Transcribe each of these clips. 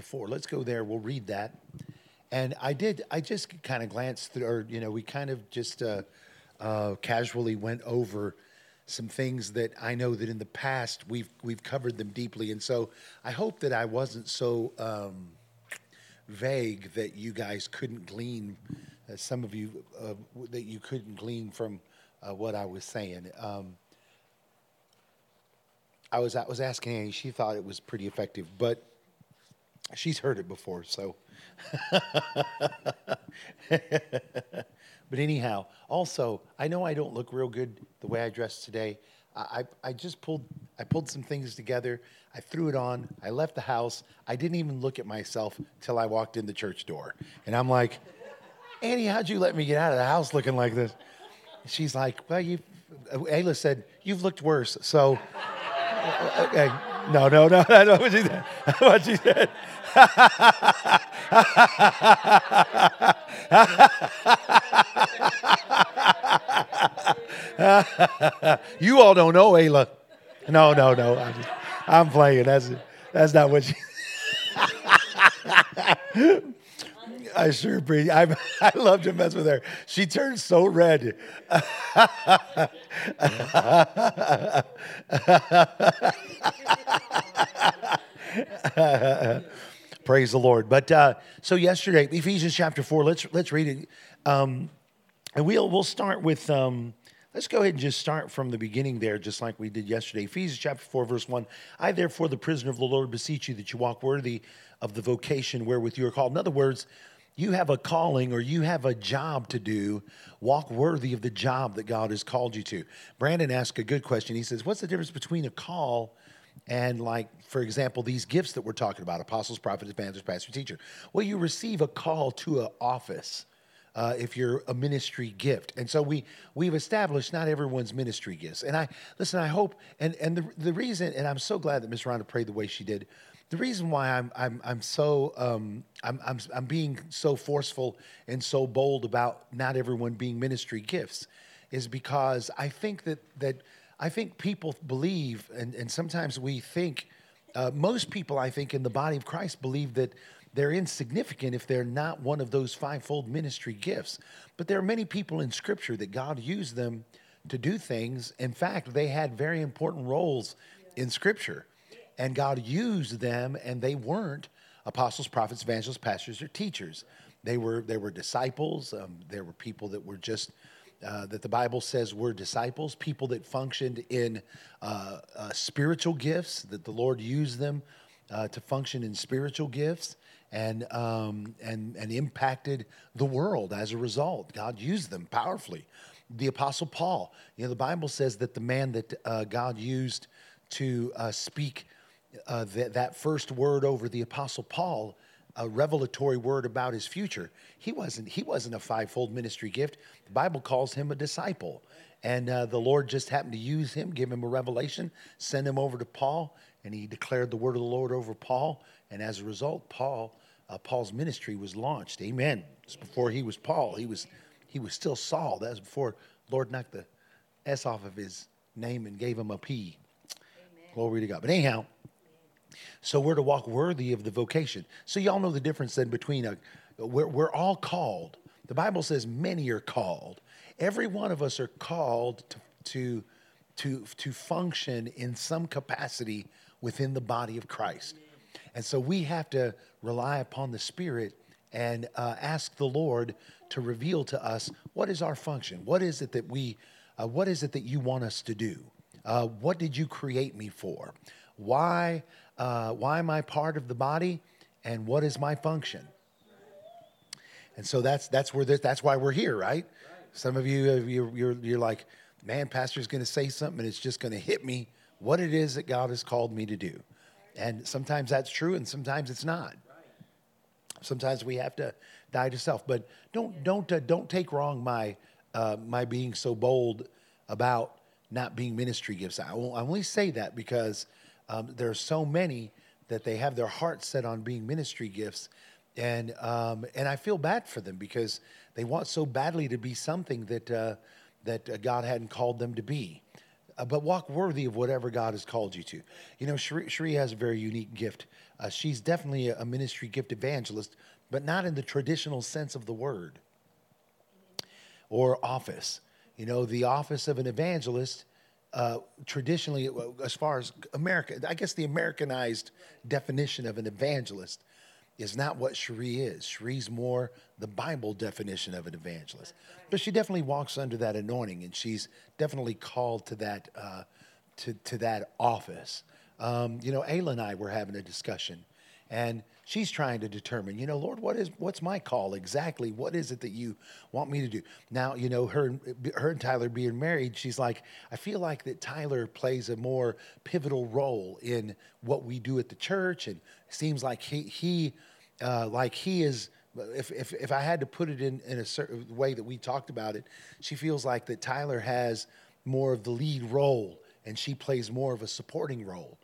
chapter 4. Let's go there. We'll read that. And I did, I just kind of glanced through, or, you know, we kind of just uh, uh, casually went over some things that I know that in the past we've, we've covered them deeply. And so I hope that I wasn't so um, vague that you guys couldn't glean, uh, some of you, uh, that you couldn't glean from uh, what I was saying. Um, I was I was asking Annie. She thought it was pretty effective, but she's heard it before. So, but anyhow, also I know I don't look real good the way I dressed today. I, I just pulled I pulled some things together. I threw it on. I left the house. I didn't even look at myself till I walked in the church door, and I'm like, Annie, how'd you let me get out of the house looking like this? She's like, Well, you. Ayla said you've looked worse. So okay. No, no, no, I know what she said. What she said. You all don't know Ayla. No, no, no. I just, I'm playing. That's that's not what she. I sure appreciate. I I love to mess with her. She turns so red. Praise the Lord. But uh, so yesterday, Ephesians chapter four. Let's let's read it, um, and we'll we'll start with. Um, Let's go ahead and just start from the beginning there, just like we did yesterday. Ephesians chapter 4, verse 1. I, therefore, the prisoner of the Lord, beseech you that you walk worthy of the vocation wherewith you are called. In other words, you have a calling or you have a job to do, walk worthy of the job that God has called you to. Brandon asked a good question. He says, What's the difference between a call and, like, for example, these gifts that we're talking about apostles, prophets, evangelists, pastor, teacher? Well, you receive a call to an office. Uh, if you're a ministry gift. And so we we've established not everyone's ministry gifts. And I listen, I hope and and the the reason, and I'm so glad that Miss Rhonda prayed the way she did the reason why I'm I'm I'm so um, I'm, I'm I'm being so forceful and so bold about not everyone being ministry gifts is because I think that that I think people believe and and sometimes we think uh, most people I think in the body of Christ believe that they're insignificant if they're not one of those fivefold ministry gifts. But there are many people in Scripture that God used them to do things. In fact, they had very important roles in Scripture and God used them, and they weren't apostles, prophets, evangelists, pastors, or teachers. They were they were disciples. Um, there were people that were just uh, that the Bible says were disciples, people that functioned in uh, uh, spiritual gifts. That the Lord used them uh, to function in spiritual gifts and um, and and impacted the world as a result. God used them powerfully. The Apostle Paul, you know, the Bible says that the man that uh, God used to speak that, that first word over the Apostle Paul, a revelatory word about his future. He wasn't, he wasn't a fivefold ministry gift. The Bible calls him a disciple. And uh, the Lord just happened to use him, give him a revelation, send him over to Paul, and he declared the word of the Lord over Paul. And as a result, Paul, uh, Paul's ministry was launched. Amen. It's before he was Paul. He was, he was still Saul. That was before Lord knocked the S off of his name and gave him a P. Amen. Glory to God. But anyhow, so we're to walk worthy of the vocation. So y'all know the difference then between a we're, we're all called. The Bible says many are called. Every one of us are called to to to, to function in some capacity within the body of Christ. And so we have to rely upon the Spirit and uh, ask the Lord to reveal to us what is our function. What is it that we, uh, what is it that you want us to do? Uh, what did you create me for? Why uh, why am I part of the body, and what is my function? And so that's that's where this, that's why we're here, right? Some of you you're you're, you're like, man, pastor's going to say something, and it's just going to hit me what it is that God has called me to do. And sometimes that's true, and sometimes it's not. Sometimes we have to die to self. But don't don't uh, don't take wrong my uh, my being so bold about not being ministry gifts. I, I only say that because um, there are so many that they have their hearts set on being ministry gifts, and um, and I feel bad for them because they want so badly to be something that uh, that uh, God hadn't called them to be. Uh, but walk worthy of whatever God has called you to. You know, Sheree has a very unique gift. Uh, she's definitely a ministry gift evangelist, but not in the traditional sense of the word or office. You know, the office of an evangelist, uh, traditionally, uh, as far as America, I guess the Americanized definition of an evangelist is not what Cherie is. Cherie's more the Bible definition of an evangelist. But she definitely walks under that anointing, and she's definitely called to that, uh, to, to that office. Um, you know, Ayla and I were having a discussion, and she's trying to determine, you know, Lord, what is what's my call exactly? What is it that you want me to do? Now, you know, her her and Tyler being married, she's like, I feel like that Tyler plays a more pivotal role in what we do at the church, and seems like he he uh, like he is. If, if, if I had to put it in, in a certain way that we talked about it, she feels like that Tyler has more of the lead role and she plays more of a supporting role.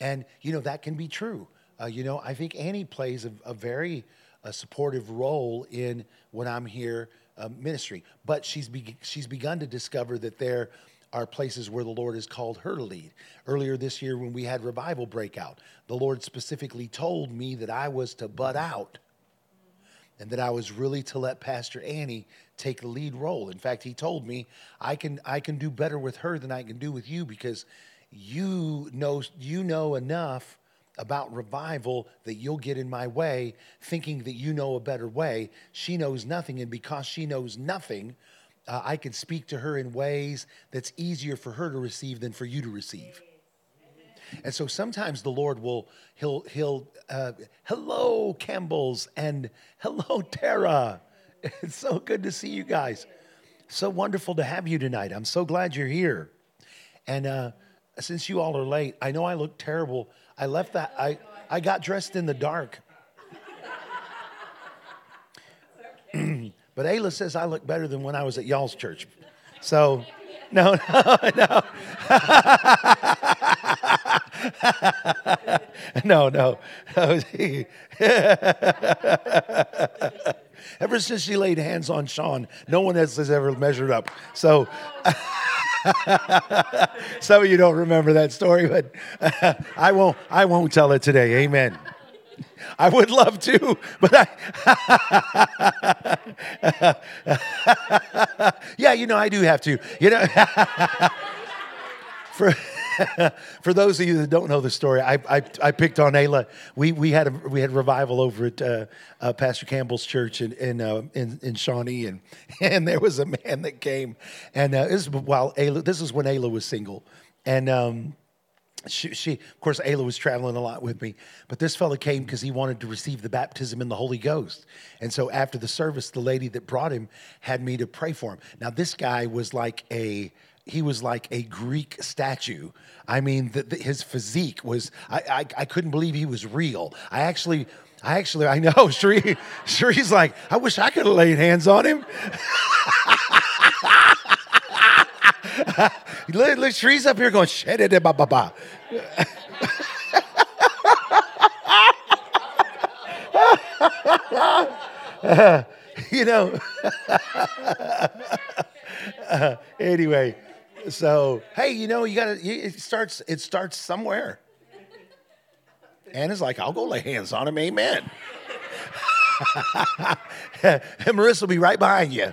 And, you know, that can be true. Uh, you know, I think Annie plays a, a very a supportive role in when I'm here uh, ministry. But she's be, she's begun to discover that there are places where the Lord has called her to lead. Earlier this year, when we had revival breakout, the Lord specifically told me that I was to butt out and that I was really to let Pastor Annie take the lead role. In fact, he told me I can I can do better with her than I can do with you because you know you know enough about revival that you'll get in my way thinking that you know a better way. She knows nothing and because she knows nothing, uh, I can speak to her in ways that's easier for her to receive than for you to receive. And so sometimes the Lord will, he'll, he'll, uh, hello, Campbells, and hello, Tara. It's so good to see you guys. So wonderful to have you tonight. I'm so glad you're here. And uh, since you all are late, I know I look terrible. I left that, I, I got dressed in the dark. but Ayla says I look better than when I was at y'all's church. So, no, no, no. no, no. Ever since she laid hands on Sean, no one else has ever measured up. So, some of you don't remember that story, but I won't. I won't tell it today. Amen. I would love to, but I. yeah, you know, I do have to. You know, for. for those of you that don't know the story, I, I, I, picked on Ayla. We, we, had a, we had revival over at uh, uh, Pastor Campbell's church in in, uh, in, in Shawnee, and, and there was a man that came, and uh, this is while Ayla, this is when Ayla was single, and um, she, she, of course, Ayla was traveling a lot with me, but this fellow came because he wanted to receive the baptism in the Holy Ghost. And so after the service, the lady that brought him had me to pray for him. Now, this guy was like a he was like a Greek statue. I mean, the, the, his physique was, I, I, I, couldn't believe he was real. I actually, I actually, I know, Sheree, Sheree's like, I wish I could have laid hands on him. look, look, Sheree's up here going, shit it, ba, ba, ba. you know. uh, anyway, so hey, you know, you gotta. It starts. It starts somewhere. Anna's like, I'll go lay hands on him. Amen. and Marissa will be right behind you.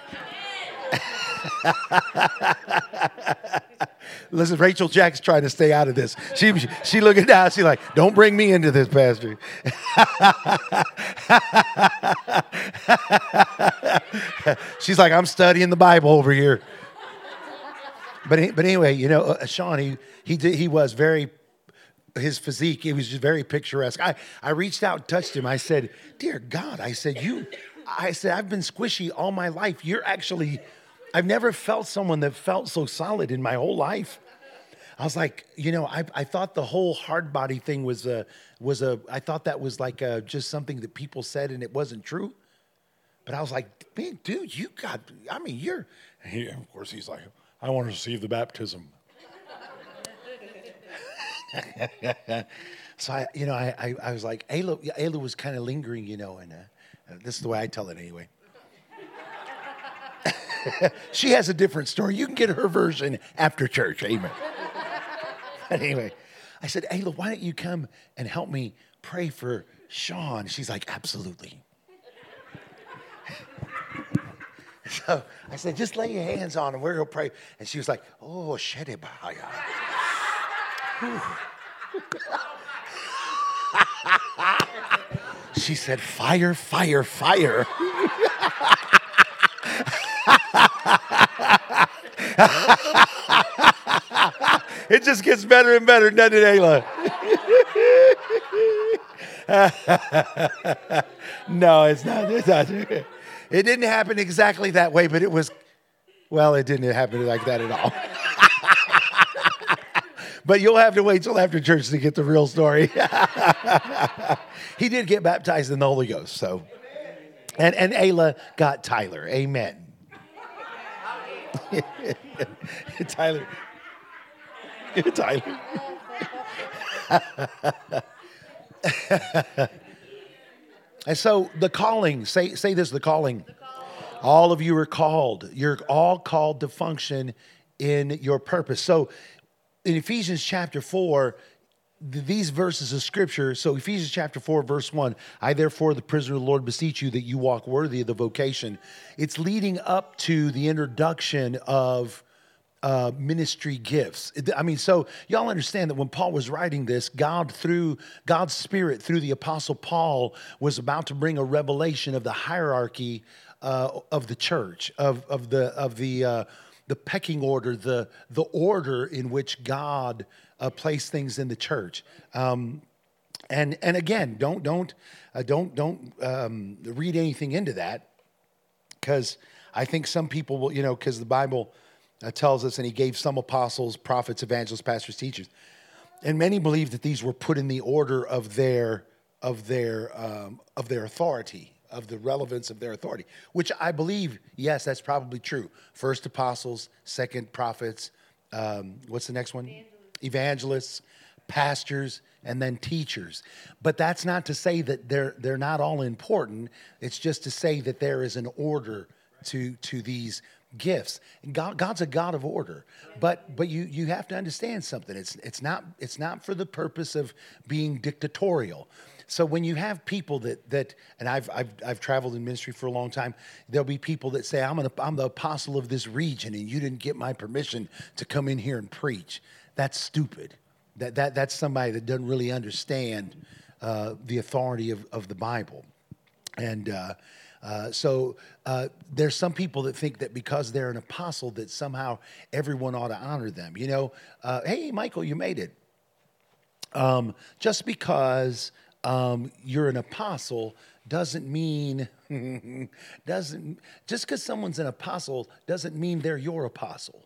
Listen, Rachel Jack's trying to stay out of this. She she looking down. She like, don't bring me into this, Pastor. She's like, I'm studying the Bible over here but but anyway, you know, uh, Sean, he he did, he was very his physique. It was just very picturesque. I I reached out and touched him. I said, "Dear God," I said, "You," I said, "I've been squishy all my life. You're actually." I've never felt someone that felt so solid in my whole life. I was like, you know, I, I thought the whole hard body thing was a was a I thought that was like a, just something that people said and it wasn't true. But I was like, man, dude, you got. I mean, you're. He, of course, he's like, I want to receive the baptism. so I, you know, I, I, I was like, Ayla, Ayla was kind of lingering, you know, and uh, uh, this is the way I tell it anyway. she has a different story. You can get her version after church. Amen. but anyway, I said, Ayla, why don't you come and help me pray for Sean? She's like, Absolutely. so I said, Just lay your hands on him. We're going to pray. And she was like, Oh, Shedebaya. she said, Fire, fire, fire. it just gets better and better, doesn't it, Ayla? no, it's not. It's not. It didn't happen exactly that way, but it was, well, it didn't happen like that at all. but you'll have to wait till after church to get the real story. he did get baptized in the Holy Ghost, so. And, and Ayla got Tyler. Amen. Tyler. Tyler. And so the calling, say, say this the calling. the calling. All of you are called. You're all called to function in your purpose. So in Ephesians chapter 4, these verses of scripture, so Ephesians chapter 4, verse 1, I therefore, the prisoner of the Lord, beseech you that you walk worthy of the vocation. It's leading up to the introduction of uh, ministry gifts. I mean, so y'all understand that when Paul was writing this, God, through God's Spirit, through the Apostle Paul, was about to bring a revelation of the hierarchy uh, of the church, of, of the, of the, uh, the pecking order, the, the order in which God uh, place things in the church. Um, and and again, don't don't uh, don't don't um, read anything into that because I think some people will, you know, because the Bible uh, tells us, and He gave some apostles, prophets, evangelists, pastors, teachers, and many believe that these were put in the order of their of their um, of their authority of the relevance of their authority, which I believe, yes, that's probably true. First apostles, second prophets. Um, what's the next one? evangelists, pastors, and then teachers. But that's not to say that they're, they're not all important. It's just to say that there is an order to, to these gifts. God, God's a God of order, but but you you have to understand something. It's it's not it's not for the purpose of being dictatorial. So when you have people that that and I've I've, I've traveled in ministry for a long time, there'll be people that say I'm an I'm the apostle of this region, and you didn't get my permission to come in here and preach that's stupid. That, that, that's somebody that doesn't really understand uh, the authority of, of the Bible. And uh, uh, so uh, there's some people that think that because they're an apostle, that somehow everyone ought to honor them. You know, uh, hey, Michael, you made it. Um, just because um, you're an apostle doesn't mean doesn't just because someone's an apostle doesn't mean they're your apostle.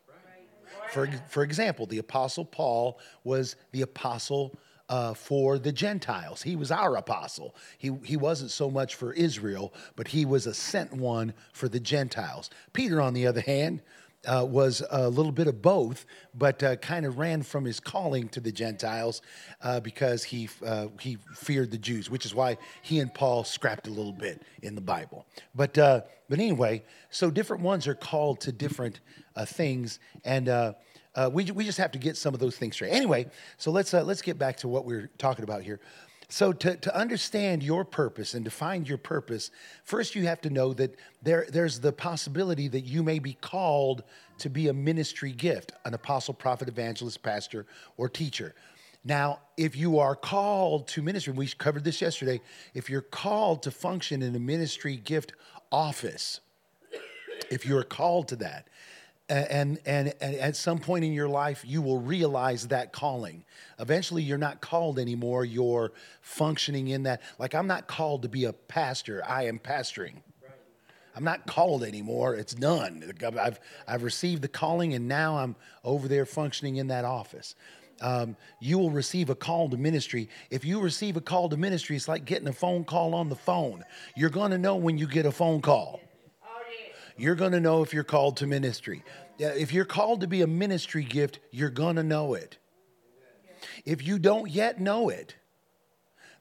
For, for example, the Apostle Paul was the apostle uh, for the Gentiles. He was our apostle. He, he wasn't so much for Israel, but he was a sent one for the Gentiles. Peter, on the other hand, uh, was a little bit of both, but uh, kind of ran from his calling to the Gentiles uh, because he uh, he feared the Jews, which is why he and Paul scrapped a little bit in the Bible. But uh, but anyway, so different ones are called to different uh, things, and uh, we, we just have to get some of those things straight. Anyway, so let's, uh, let's get back to what we're talking about here. So, to, to understand your purpose and to find your purpose, first you have to know that there, there's the possibility that you may be called to be a ministry gift an apostle, prophet, evangelist, pastor, or teacher. Now, if you are called to ministry, we covered this yesterday, if you're called to function in a ministry gift office, if you're called to that, and, and, and at some point in your life you will realize that calling. Eventually you're not called anymore. You're functioning in that like i'm not called to be a pastor. I am pastoring. I'm not called anymore. It's done. I've, I've received the calling and now i'm over there functioning in that office. Um, you will receive a call to ministry. If you receive a call to ministry, it's like getting a phone call on the phone. You're going to know when you get a phone call you're going to know if you're called to ministry. If you're called to be a ministry gift, you're going to know it. If you don't yet know it,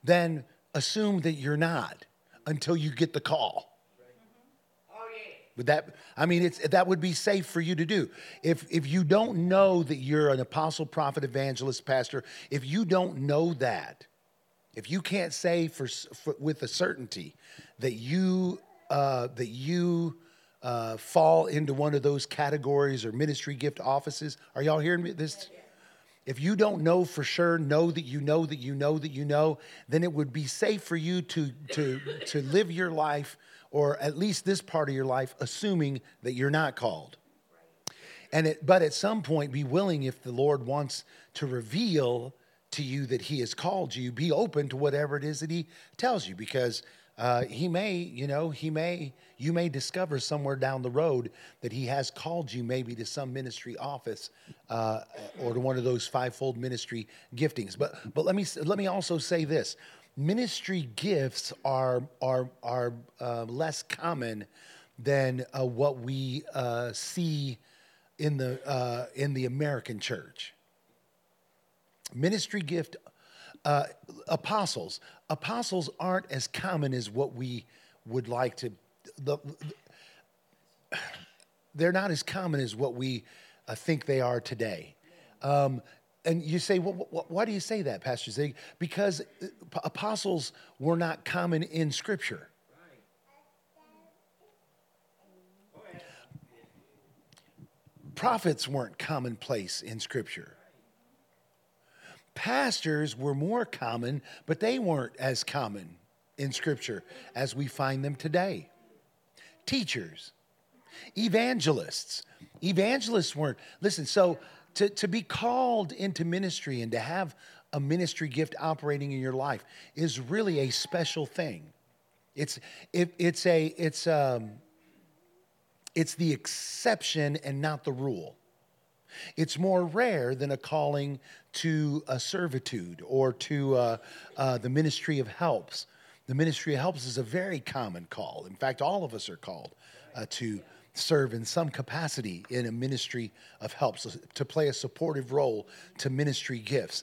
then assume that you're not until you get the call. But that, I mean, it's, that would be safe for you to do. If, if you don't know that you're an apostle, prophet, evangelist, pastor, if you don't know that, if you can't say for, for with a certainty that you uh, that you uh, fall into one of those categories or ministry gift offices, are y'all hearing me? This. If you don't know for sure, know that you know that you know that you know, then it would be safe for you to, to, to live your life, or at least this part of your life, assuming that you're not called. And it, but at some point, be willing if the Lord wants to reveal to you that He has called you, be open to whatever it is that He tells you, because uh, he may, you know, he may, you may discover somewhere down the road that he has called you maybe to some ministry office uh, or to one of those fivefold ministry giftings. But, but let me, let me also say this: ministry gifts are are are uh, less common than uh, what we uh, see in the uh, in the American church. Ministry gift apostles. Apostles aren't as common as what we would like to. The, the, they're not as common as what we uh, think they are today. Um, and you say, well, why do you say that, Pastor Zig? Because uh, apostles were not common in Scripture. Prophets weren't commonplace in Scripture. Pastors were more common, but they weren't as common in Scripture as we find them today. Teachers, evangelists. Evangelists weren't, listen, so to, to be called into ministry and to have a ministry gift operating in your life is really a special thing. It's, it, it's, a, it's, um, it's the exception and not the rule. It's more rare than a calling to a servitude or to uh, uh, the ministry of helps. The ministry of helps is a very common call. In fact, all of us are called uh, to serve in some capacity in a ministry of helps, to play a supportive role to ministry gifts.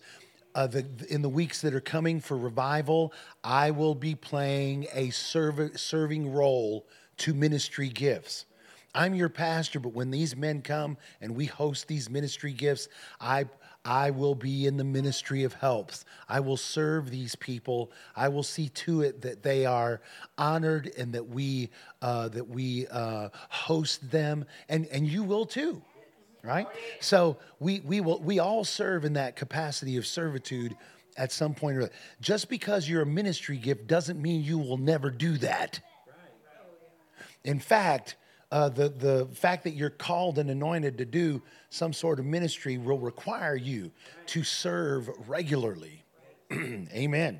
Uh, the, in the weeks that are coming for revival, I will be playing a serv- serving role to ministry gifts. I'm your pastor, but when these men come and we host these ministry gifts, I I will be in the ministry of helps. I will serve these people. I will see to it that they are honored and that we uh, that we uh, host them, and and you will too, right? So we we will we all serve in that capacity of servitude at some point or other. Just because you're a ministry gift doesn't mean you will never do that. In fact, uh, the, the fact that you're called and anointed to do some sort of ministry will require you to serve regularly. Amen.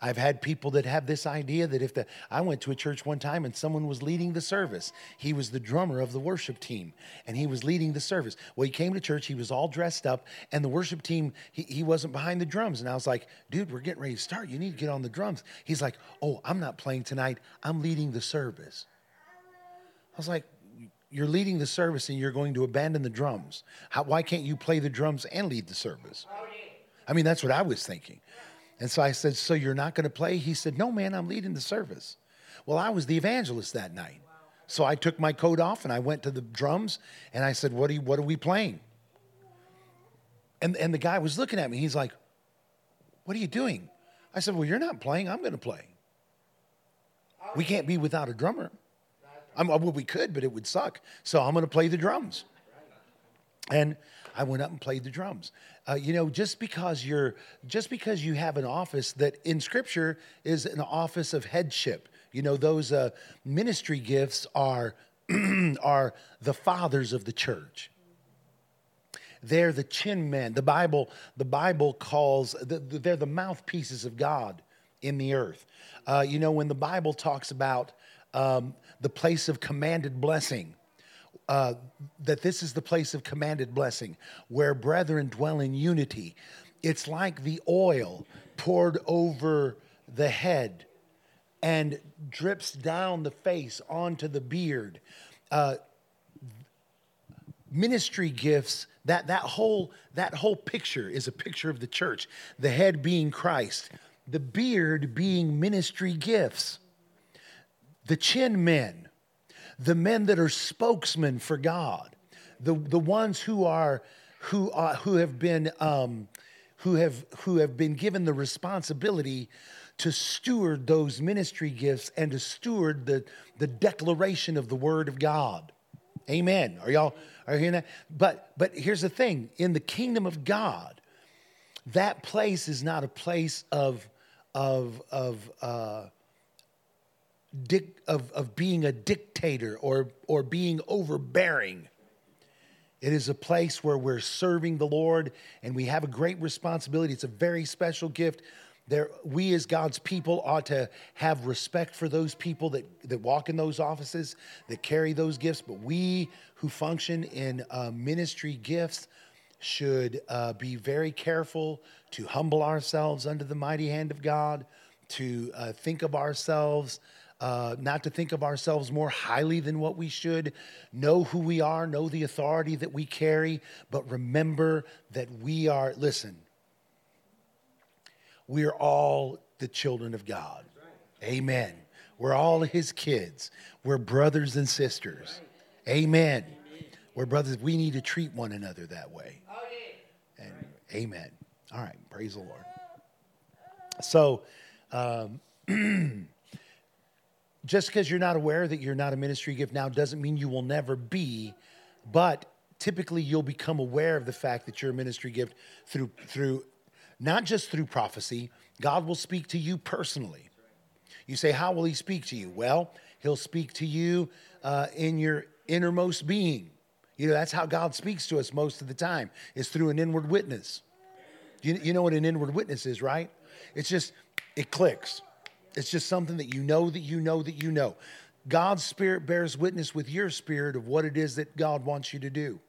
I've had people that have this idea that if the I went to a church one time and someone was leading the service. He was the drummer of the worship team and he was leading the service. Well, he came to church, he was all dressed up, and the worship team, he, he wasn't behind the drums. And I was like, dude, we're getting ready to start. You need to get on the drums. He's like, Oh, I'm not playing tonight. I'm leading the service. I was like, you're leading the service and you're going to abandon the drums. How, why can't you play the drums and lead the service? I mean, that's what I was thinking. And so I said, So you're not going to play? He said, No, man, I'm leading the service. Well, I was the evangelist that night. So I took my coat off and I went to the drums and I said, What are, you, what are we playing? And, and the guy was looking at me. He's like, What are you doing? I said, Well, you're not playing. I'm going to play. We can't be without a drummer. I'm, well, we could, but it would suck. So I'm going to play the drums. And I went up and played the drums. Uh, you know, just because you're, just because you have an office that in Scripture is an office of headship. You know, those uh, ministry gifts are are the fathers of the church. They're the chin men. The Bible, the Bible calls they're the mouthpieces of God in the earth. Uh, you know, when the Bible talks about um, the place of commanded blessing. Uh, that this is the place of commanded blessing where brethren dwell in unity. It's like the oil poured over the head and drips down the face onto the beard. Uh, ministry gifts that that whole that whole picture is a picture of the church the head being christ the beard being ministry gifts the chin men, the men that are spokesmen for God, the, the ones who are who are, who have been um, who have who have been given the responsibility to steward those ministry gifts and to steward the, the declaration of the word of God. Amen. Are y'all are you hearing that? But but here's the thing: in the kingdom of God, that place is not a place of of of uh, dic- of, of being a dictator or or being overbearing. It is a place where we're serving the Lord and we have a great responsibility. It's a very special gift. There, we as God's people ought to have respect for those people that, that walk in those offices, that carry those gifts. But we who function in uh, ministry gifts should uh, be very careful to humble ourselves under the mighty hand of God, to uh, think of ourselves uh, not to think of ourselves more highly than what we should, know who we are, know the authority that we carry, but remember that we are, listen, we're all the children of God. Amen. We're all his kids. We're brothers and sisters. Amen. We're brothers. We need to treat one another that way. And amen. All right. Praise the Lord. So, um, just because you're not aware that you're not a ministry gift now doesn't mean you will never be, but typically you'll become aware of the fact that you're a ministry gift through through not just through prophecy. God will speak to you personally. You say, "How will He speak to you?" Well, He'll speak to you uh, in your innermost being. You know that's how God speaks to us most of the time is through an inward witness. You, you know what an inward witness is, right? It's just it clicks. It's just something that you know that you know that you know. God's spirit bears witness with your spirit of what it is that God wants you to do.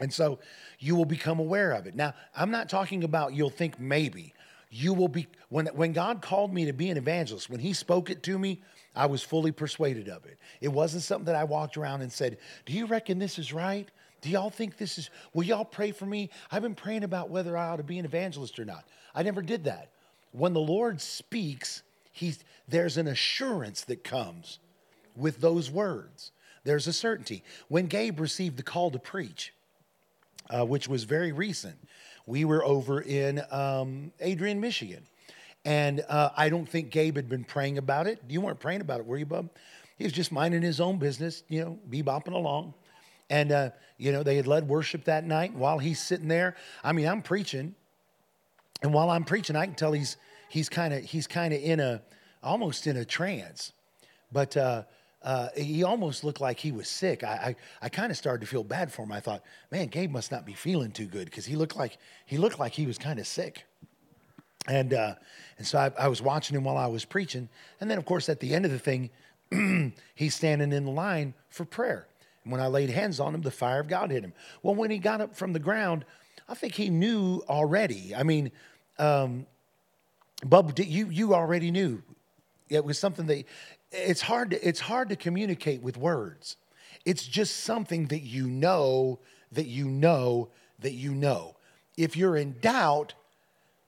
And so you will become aware of it. Now, I'm not talking about you'll think maybe. You will be, when, when God called me to be an evangelist, when He spoke it to me, I was fully persuaded of it. It wasn't something that I walked around and said, Do you reckon this is right? Do y'all think this is, will y'all pray for me? I've been praying about whether I ought to be an evangelist or not. I never did that. When the Lord speaks, He's, there's an assurance that comes with those words. There's a certainty. When Gabe received the call to preach, uh, which was very recent, we were over in um, Adrian, Michigan. And uh, I don't think Gabe had been praying about it. You weren't praying about it, were you, Bub? He was just minding his own business, you know, bebopping along. And, uh, you know, they had led worship that night. While he's sitting there, I mean, I'm preaching. And while I'm preaching, I can tell he's he's kind of he's kind of in a almost in a trance, but uh, uh, he almost looked like he was sick. I I, I kind of started to feel bad for him. I thought, man, Gabe must not be feeling too good because he looked like he looked like he was kind of sick. And uh, and so I, I was watching him while I was preaching, and then of course at the end of the thing, he's standing in line for prayer. And when I laid hands on him, the fire of God hit him. Well, when he got up from the ground, I think he knew already. I mean, um, Bub, you you already knew. It was something that it's hard to it's hard to communicate with words. It's just something that you know that you know that you know. If you're in doubt,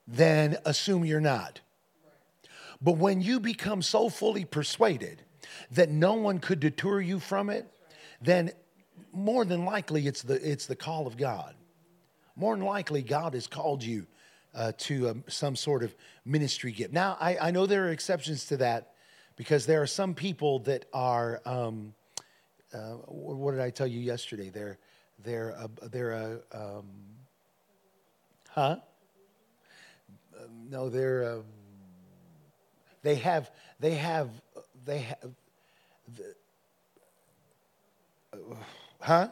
then assume you're not. But when you become so fully persuaded that no one could deter you from it, then more than likely it's the it's the call of God. More than likely God has called you uh, to um, some sort of ministry gift. Now, I, I, know there are exceptions to that because there are some people that are. Um, uh, what did I tell you yesterday? They're they're a, they're a um, huh? No, they're um, they have they have they have the, uh, huh?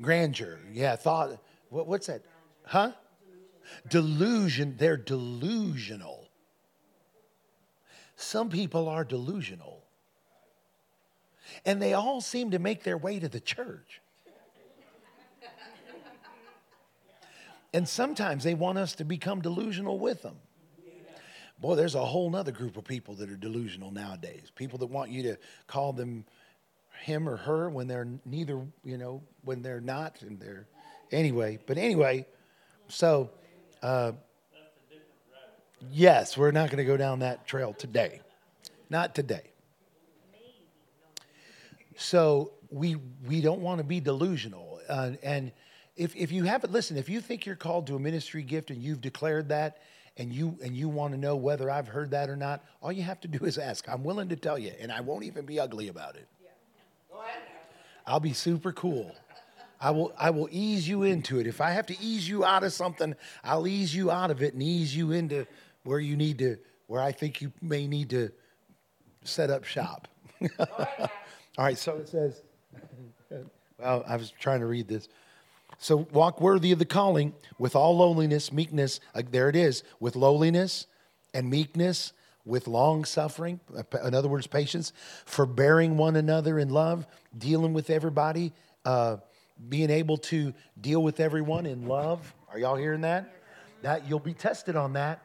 Grandeur, yeah. Thought. What, what's that? Huh? Delusion, they're delusional. Some people are delusional. And they all seem to make their way to the church. And sometimes they want us to become delusional with them. Boy, there's a whole other group of people that are delusional nowadays. People that want you to call them him or her when they're neither, you know, when they're not, and they're anyway. But anyway, so uh, yes, we're not going to go down that trail today. Not today. So we we don't want to be delusional, uh, and if, if you haven't, listen, if you think you're called to a ministry gift and you've declared that and you, and you want to know whether I've heard that or not, all you have to do is ask. I'm willing to tell you, and I won't even be ugly about it. I'll be super cool. I will, I will ease you into it. If I have to ease you out of something, I'll ease you out of it and ease you into where you need to, where I think you may need to set up shop. All right, so it says, well, I was trying to read this. So walk worthy of the calling with all lowliness, meekness. Uh, there it is, with lowliness and meekness, with long suffering. Uh, in other words, patience, forbearing one another in love, dealing with everybody, uh, being able to deal with everyone in love. Are y'all hearing that? That you'll be tested on that.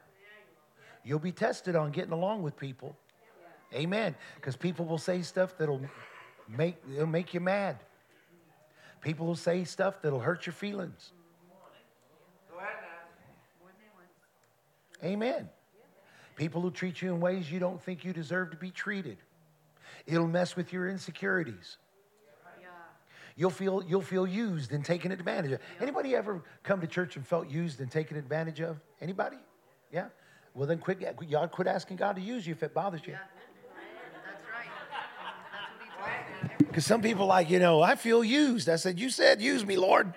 You'll be tested on getting along with people. Amen. Because people will say stuff that'll make it'll make you mad. People will say stuff that'll hurt your feelings. Amen. People who treat you in ways you don't think you deserve to be treated. It'll mess with your insecurities. You'll feel you'll feel used and taken advantage of. Anybody ever come to church and felt used and taken advantage of? Anybody? Yeah. Well, then quit. Y'all quit asking God to use you if it bothers you. That's right. Because some people like, you know, I feel used. I said, you said use me, Lord.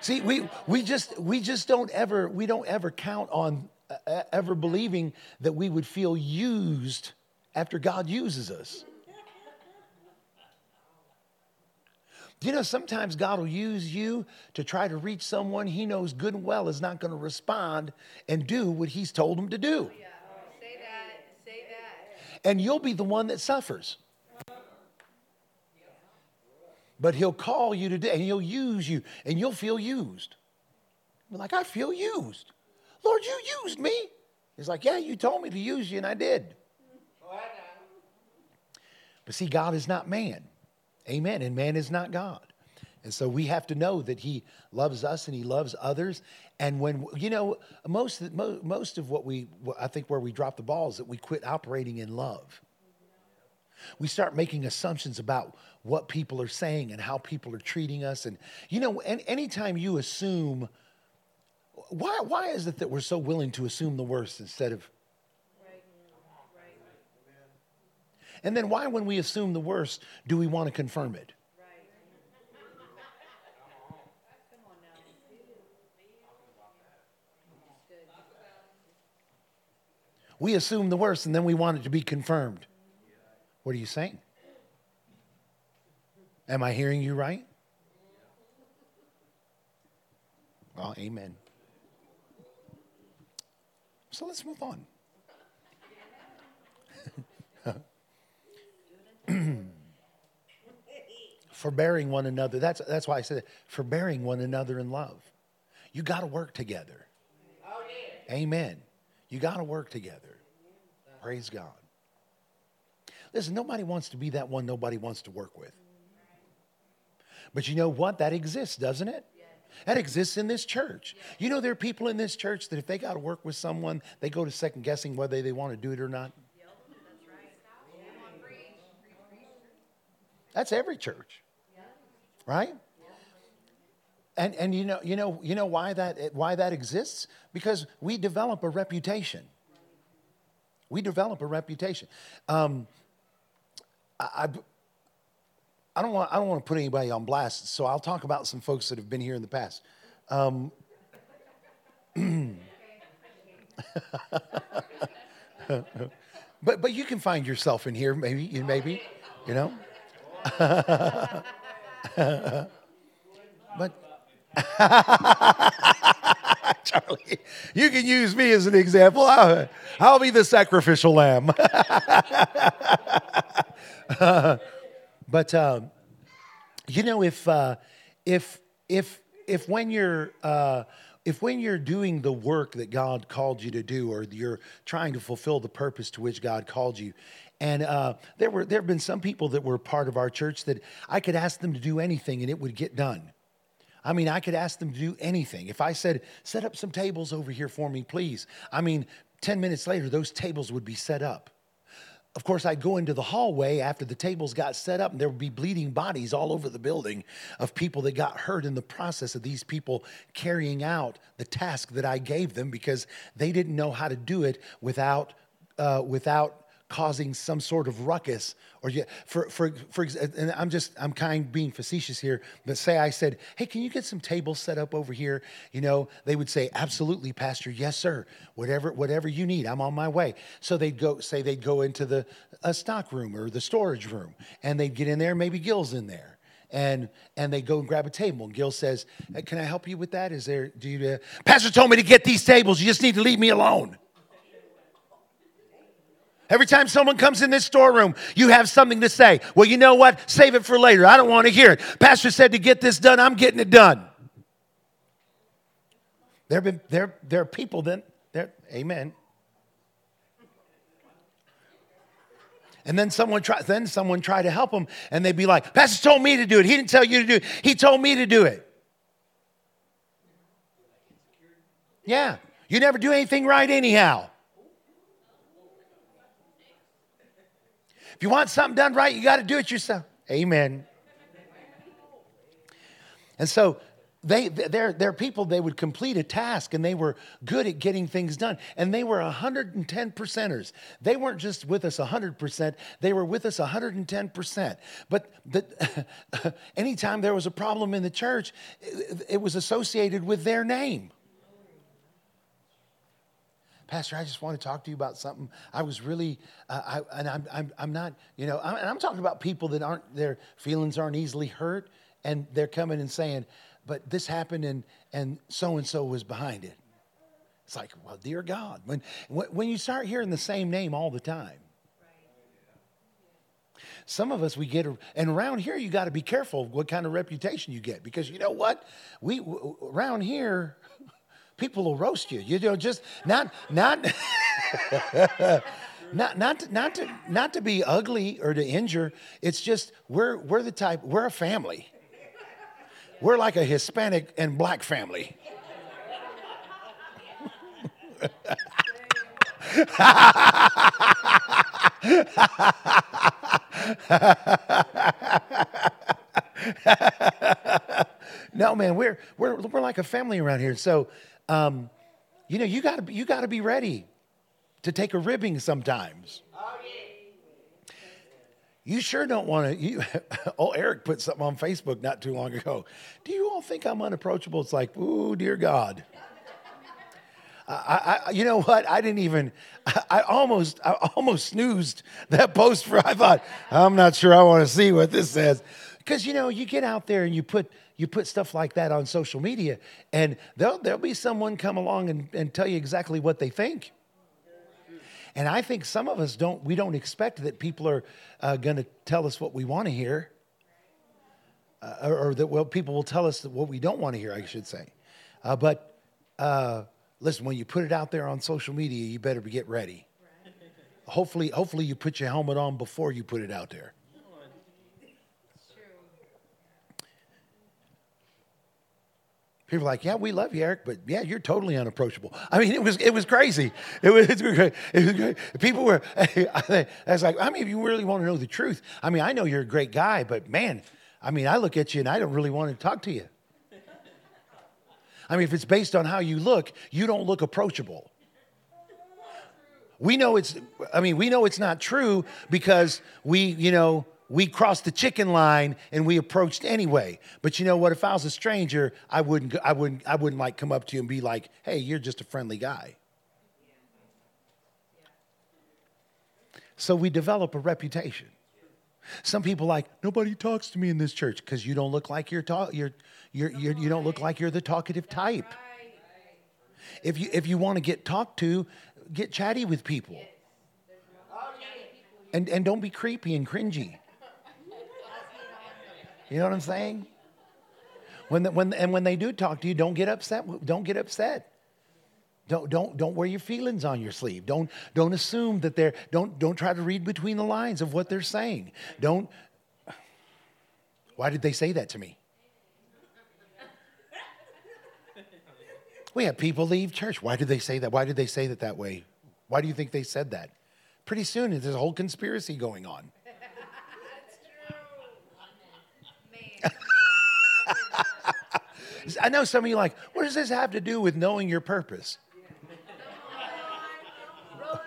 See, we we just we just don't ever we don't ever count on uh, ever believing that we would feel used after God uses us. Do you know sometimes God will use you to try to reach someone he knows good and well is not going to respond and do what he's told him to do? Yeah. Say that. Say that. And you'll be the one that suffers. But he'll call you today and he'll use you and you'll feel used. You're like, I feel used. Lord, you used me. He's like, Yeah, you told me to use you and I did. Oh, but see, God is not man. Amen. And man is not God. And so we have to know that he loves us and he loves others. And when, you know, most, most of what we, I think where we drop the ball is that we quit operating in love. We start making assumptions about what people are saying and how people are treating us. And, you know, and anytime you assume, why, why is it that we're so willing to assume the worst instead of. And then why, when we assume the worst, do we want to confirm it? We assume the worst and then we want it to be confirmed. What are you saying? Am I hearing you right? Well, amen. So let's move on. forbearing one another. That's, that's why I said it. Forbearing one another in love. You got to work together. Oh, yeah. Amen. You got to work together. Praise God. Listen, nobody wants to be that one nobody wants to work with. But you know what? That exists, doesn't it? That exists in this church. You know, there are people in this church that if they got to work with someone, they go to second guessing whether they want to do it or not. That's every church, right? And, and you know, you know, you know why that, why that exists? Because we develop a reputation. We develop a reputation. Um, I, I don't want I don't want to put anybody on blast, so I'll talk about some folks that have been here in the past. Um, but but you can find yourself in here, maybe maybe, you know. but Charlie, you can use me as an example. I'll, I'll be the sacrificial lamb. but um, you know, if uh, if if if when you're uh, if when you're doing the work that God called you to do, or you're trying to fulfill the purpose to which God called you, and uh, there were there have been some people that were part of our church that I could ask them to do anything and it would get done. I mean, I could ask them to do anything. If I said, set up some tables over here for me, please. I mean, 10 minutes later, those tables would be set up. of course, I'd go into the hallway after the tables got set up, and there would be bleeding bodies all over the building of people that got hurt in the process of these people carrying out the task that I gave them because they didn't know how to do it without, uh, without causing some sort of ruckus or yeah, for for for and I'm just I'm kind being facetious here, but say I said, "Hey, can you get some tables set up over here?" You know, they would say, "Absolutely, pastor. Yes, sir. Whatever whatever you need. I'm on my way." So they'd go say they'd go into the a stock room or the storage room and they'd get in there, maybe Gil's in there and and they go and grab a table. And Gil says, "Can I help you with that? Is there? Do you? Uh, Pastor told me to get these tables. You just need to leave me alone." Every time someone comes in this storeroom, you have something to say. Well, you know what? Save it for later. I don't want to hear it. Pastor said to get this done, I'm getting it done. There, been, there, there are people then, there, amen. And then someone try, then someone try to help them, and they'd be like, Pastor told me to do it. He didn't tell you to do it. He told me to do it. Yeah. You never do anything right anyhow. If you want something done right, you got to do it yourself. Amen. And so they, they're, they're people, they would complete a task and they were good at getting things done. And they were 110 percenters. They weren't just with us 100%, they were with us 110%. But the, anytime there was a problem in the church, it, it was associated with their name. Pastor, I just want to talk to you about something. I was really, uh, I, and I'm, I'm, I'm not, you know, I'm, and I'm talking about people that aren't, their feelings aren't easily hurt, and they're coming and saying, but this happened and, and so and so was behind it. It's like, well, dear God, when, when you start hearing the same name all the time, some of us we get and around here you got to be careful what kind of reputation you get because you know what we around here people will roast you. You know, just not not not not to, not to not to be ugly or to injure. It's just we're we're the type we're a family. We're like a Hispanic and black family. no, man, we're, we're, we're like a family around here. So um, you know, you got to you got to be ready to take a ribbing sometimes. You sure don't want to. You, oh, Eric put something on Facebook not too long ago. Do you all think I'm unapproachable? It's like, oh, dear God. I, I, you know what? I didn't even. I, I, almost, I almost snoozed that post for. I thought, I'm not sure I want to see what this says, because you know, you get out there and you put you put stuff like that on social media, and there'll, there'll be someone come along and, and tell you exactly what they think. And I think some of us don't, we don't expect that people are uh, going to tell us what we want to hear, uh, or, or, that well, people will tell us what we don't want to hear, I should say. Uh, but uh, listen, when you put it out there on social media, you better get ready. Hopefully, hopefully you put your helmet on before you put it out there. People are like, yeah, we love you, Eric, but yeah, you're totally unapproachable. I mean, it was it was crazy. It was, it was great. It was great. People were. I was like, I mean, if you really want to know the truth, I mean, I know you're a great guy, but man, I mean, I look at you and I don't really want to talk to you. I mean, if it's based on how you look, you don't look approachable. We know it's. I mean, we know it's not true because we, you know we crossed the chicken line and we approached anyway. But you know what? If I was a stranger, I wouldn't, I wouldn't, I wouldn't like come up to you and be like, "Hey, you're just a friendly guy." So we develop a reputation. Some people like nobody talks to me in this church because you don't look like you're, talk, you're, you're, you're you don't look like you're the talkative type. If you if you want to get talked to, get chatty with people. And, and don't be creepy and cringy. You know what I'm saying? When the, when, and when they do talk to you, don't get upset. Don't get upset. Don't, don't, don't wear your feelings on your sleeve. Don't, don't assume that they're, don't, don't try to read between the lines of what they're saying. Don't, why did they say that to me? We have people leave church. Why did they say that? Why did they say that that way? Why do you think they said that? pretty soon there's a whole conspiracy going on. Man. I know some of you like, what does this have to do with knowing your purpose?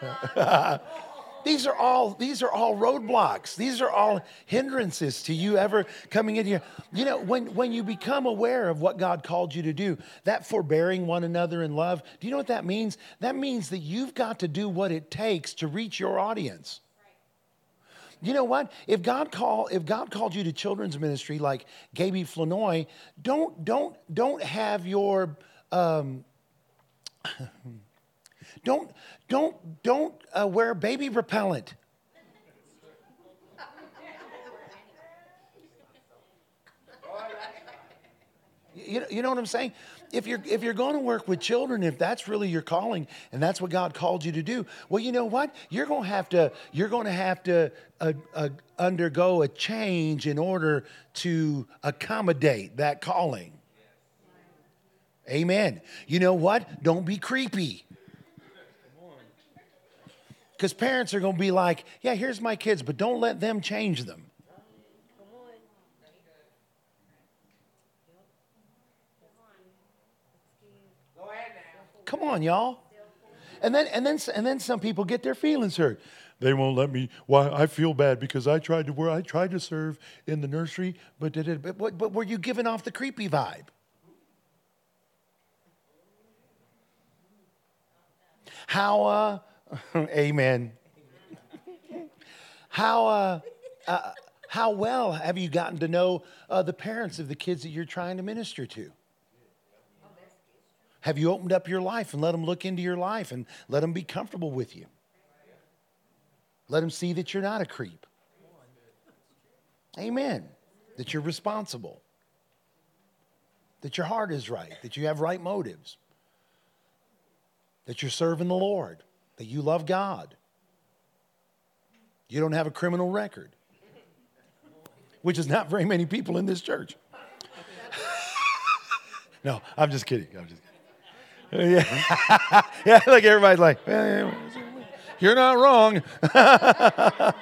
these are all these are all roadblocks. These are all hindrances to you ever coming in here. You know, when when you become aware of what God called you to do, that forbearing one another in love, do you know what that means? That means that you've got to do what it takes to reach your audience. You know what? If God call if God called you to children's ministry like Gaby Flanoy, don't don't don't have your um, don't don't don't uh, wear baby repellent. You, you know what I'm saying? If you're if you're going to work with children, if that's really your calling and that's what God called you to do, well, you know what? You're going to have to you're going to have to uh, uh, undergo a change in order to accommodate that calling. Amen. You know what? Don't be creepy. Because parents are going to be like, yeah, here's my kids, but don't let them change them. Come on, y'all. And then, and then, and then some people get their feelings hurt. They won't let me. Why? I feel bad because I tried to work. I tried to serve in the nursery, but did it? But, but, but were you giving off the creepy vibe? How? Uh, amen. How? Uh, uh, how well have you gotten to know uh, the parents of the kids that you're trying to minister to? Have you opened up your life and let them look into your life and let them be comfortable with you? Let them see that you're not a creep. Amen. That you're responsible. That your heart is right. That you have right motives. That you're serving the Lord. That you love God. You don't have a criminal record, which is not very many people in this church. no, I'm just kidding. I'm just kidding. Yeah, yeah like everybody's like, you're not wrong.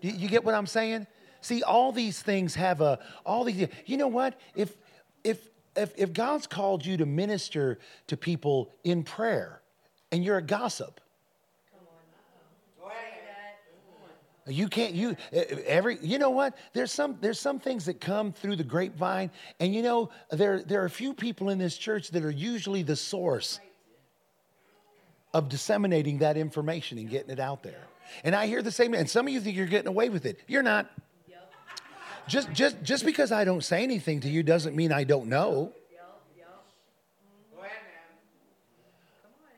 you, you get what I'm saying? See, all these things have a, all these, you know what? If, if, if, if God's called you to minister to people in prayer and you're a gossip, You can't you every you know what? There's some there's some things that come through the grapevine, and you know there there are a few people in this church that are usually the source of disseminating that information and getting it out there. And I hear the same, and some of you think you're getting away with it. You're not. Just just just because I don't say anything to you doesn't mean I don't know.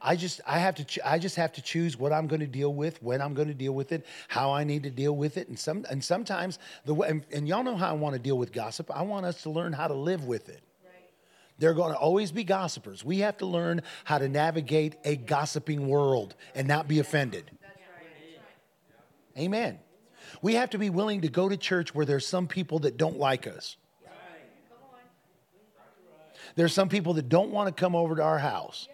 I just I have to I just have to choose what I'm going to deal with, when I'm going to deal with it, how I need to deal with it, and some and sometimes the way and, and y'all know how I want to deal with gossip. I want us to learn how to live with it. There are going to always be gossipers. We have to learn how to navigate a gossiping world and not be offended. Amen. We have to be willing to go to church where there's some people that don't like us. There's some people that don't want to come over to our house.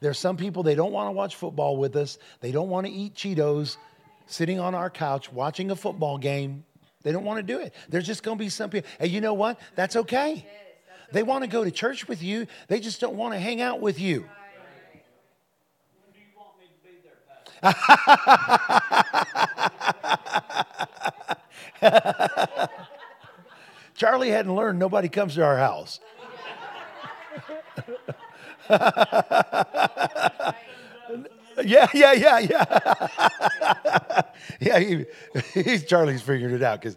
There's some people, they don't want to watch football with us. They don't want to eat Cheetos sitting on our couch watching a football game. They don't want to do it. There's just going to be some people. And you know what? That's okay. They want to go to church with you, they just don't want to hang out with you. Charlie hadn't learned nobody comes to our house. yeah, yeah, yeah, yeah. yeah, he, he's Charlie's figured it out because,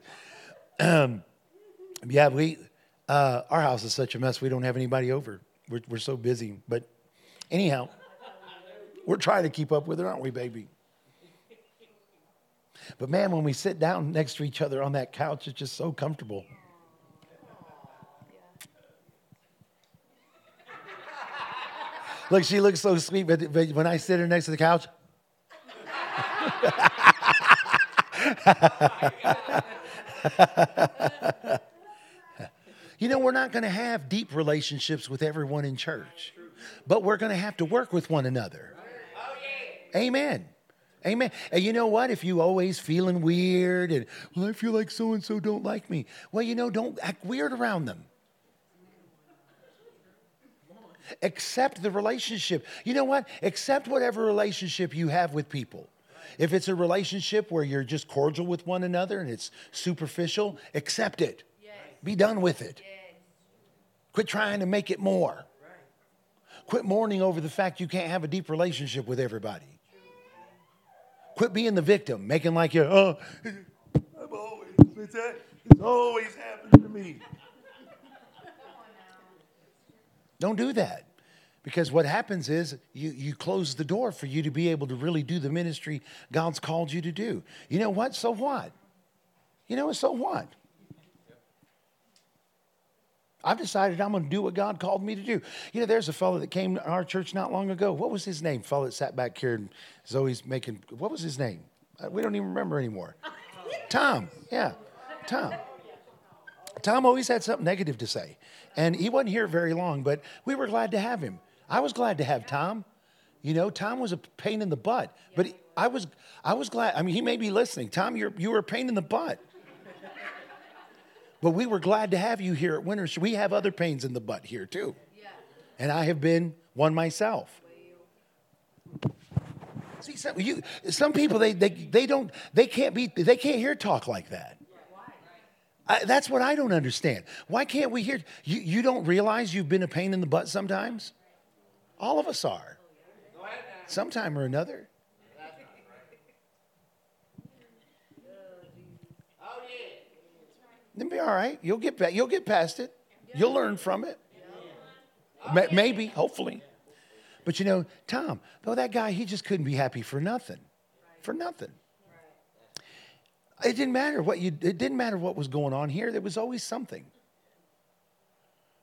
um, yeah, we uh, our house is such a mess. We don't have anybody over. We're we're so busy. But anyhow, we're trying to keep up with it, aren't we, baby? But man, when we sit down next to each other on that couch, it's just so comfortable. Look, she looks so sweet, but, but when I sit her next to the couch, you know, we're not going to have deep relationships with everyone in church, but we're going to have to work with one another. Amen. Amen. And you know what? If you always feeling weird and well, I feel like so and so don't like me. Well, you know, don't act weird around them. Accept the relationship. You know what? Accept whatever relationship you have with people. If it's a relationship where you're just cordial with one another and it's superficial, accept it. Be done with it. Quit trying to make it more. Quit mourning over the fact you can't have a deep relationship with everybody. Quit being the victim, making like you're, oh, I'm always, it's, it's always happening to me. Don't do that. Because what happens is you, you close the door for you to be able to really do the ministry God's called you to do. You know what? So what? You know, what? so what? I've decided I'm going to do what God called me to do. You know, there's a fellow that came to our church not long ago. What was his name? Fellow that sat back here and is always making, what was his name? Uh, we don't even remember anymore. Tom. Yeah, Tom. Tom always had something negative to say. And he wasn't here very long, but we were glad to have him. I was glad to have Tom. You know, Tom was a pain in the butt, but I was, I was glad. I mean, he may be listening. Tom, you're, you were a pain in the butt. But we were glad to have you here at Winters. We have other pains in the butt here too. And I have been one myself. See, some, you, some people, they, they, they don't, they can't be, they can't hear talk like that. I, that's what I don't understand. Why can't we hear? You, you don't realize you've been a pain in the butt sometimes? All of us are. Sometime or another. Then be all right. You'll get back. You'll get past it. You'll learn from it. Maybe, hopefully. But you know, Tom, though that guy, he just couldn't be happy for nothing. For nothing. It didn't matter what you it didn't matter what was going on here. There was always something.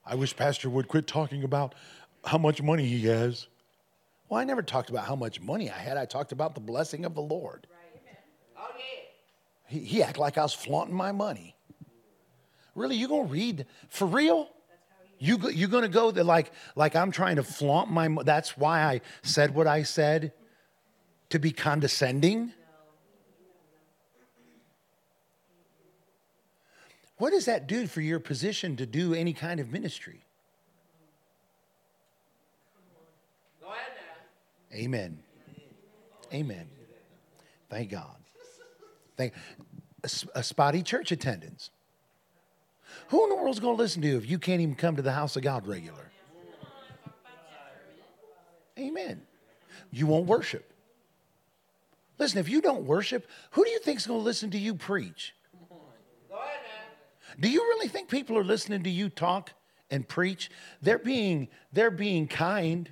I wish Pastor would quit talking about how much money he has. Well, I never talked about how much money I had. I talked about the blessing of the Lord. Oh, yeah. He, he acted like I was flaunting my money. Really, you gonna read for real? You you gonna go there like like I'm trying to flaunt my? That's why I said what I said, to be condescending. What does that do for your position to do any kind of ministry? Amen. Amen. Thank God. Thank a, a spotty church attendance. Who in the world's going to listen to you if you can't even come to the house of God regular? Amen. You won't worship. Listen, if you don't worship, who do you think is going to listen to you preach? Do you really think people are listening to you talk and preach? They're being, they're being kind.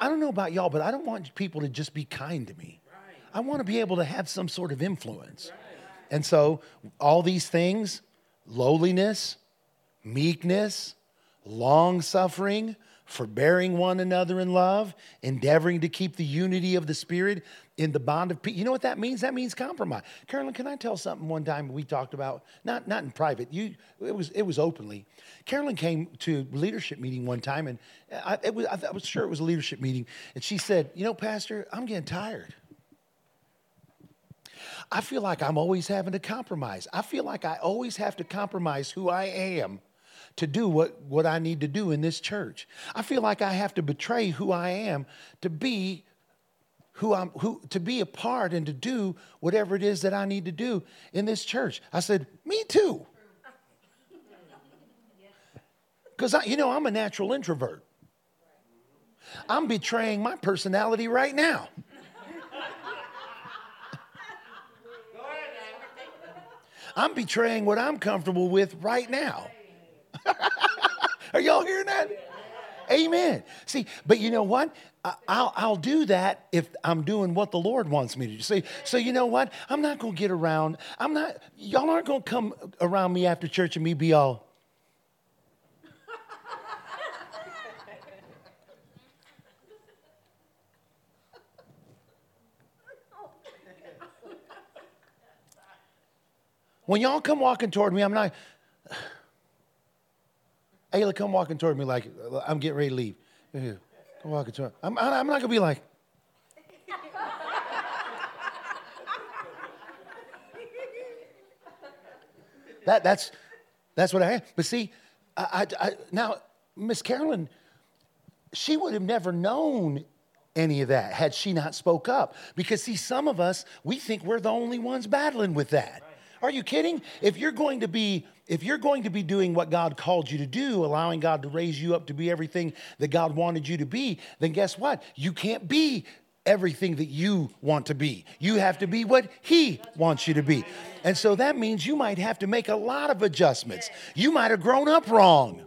I don't know about y'all, but I don't want people to just be kind to me. I want to be able to have some sort of influence. And so, all these things lowliness, meekness, long suffering, forbearing one another in love, endeavoring to keep the unity of the Spirit in the bond of peace. You know what that means? That means compromise. Carolyn, can I tell something one time we talked about, not, not in private, you, it, was, it was openly. Carolyn came to leadership meeting one time, and I, it was, I was sure it was a leadership meeting, and she said, You know, Pastor, I'm getting tired. I feel like I'm always having to compromise. I feel like I always have to compromise who I am to do what, what I need to do in this church. I feel like I have to betray who I am to be who I'm who to be a part and to do whatever it is that I need to do in this church. I said, "Me too." Cuz I you know, I'm a natural introvert. I'm betraying my personality right now. I'm betraying what I'm comfortable with right now. Are y'all hearing that? Amen. See, but you know what? I'll, I'll do that if I'm doing what the Lord wants me to do. See, so you know what? I'm not going to get around. I'm not, y'all aren't going to come around me after church and me be all, When y'all come walking toward me, I'm not, Ayla, come walking toward me like I'm getting ready to leave. Yeah. Go walk it. I'm, I'm not gonna be like. that that's that's what I am. But see, I, I, I now Miss Carolyn, she would have never known any of that had she not spoke up. Because see, some of us we think we're the only ones battling with that. Are you kidding? If you're going to be if you're going to be doing what God called you to do, allowing God to raise you up to be everything that God wanted you to be, then guess what? You can't be everything that you want to be. You have to be what He wants you to be. And so that means you might have to make a lot of adjustments. You might have grown up wrong.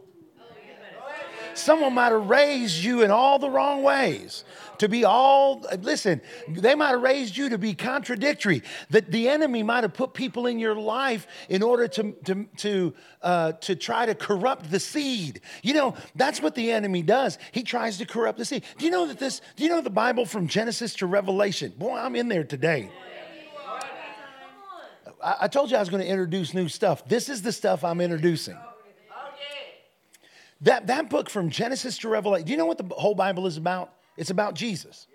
Someone might have raised you in all the wrong ways to be all, listen, they might have raised you to be contradictory. That the enemy might have put people in your life in order to, to, to, uh, to try to corrupt the seed. You know, that's what the enemy does. He tries to corrupt the seed. Do you know that this, do you know the Bible from Genesis to Revelation? Boy, I'm in there today. I, I told you I was going to introduce new stuff. This is the stuff I'm introducing. That, that book from Genesis to Revelation, do you know what the whole Bible is about? It's about Jesus.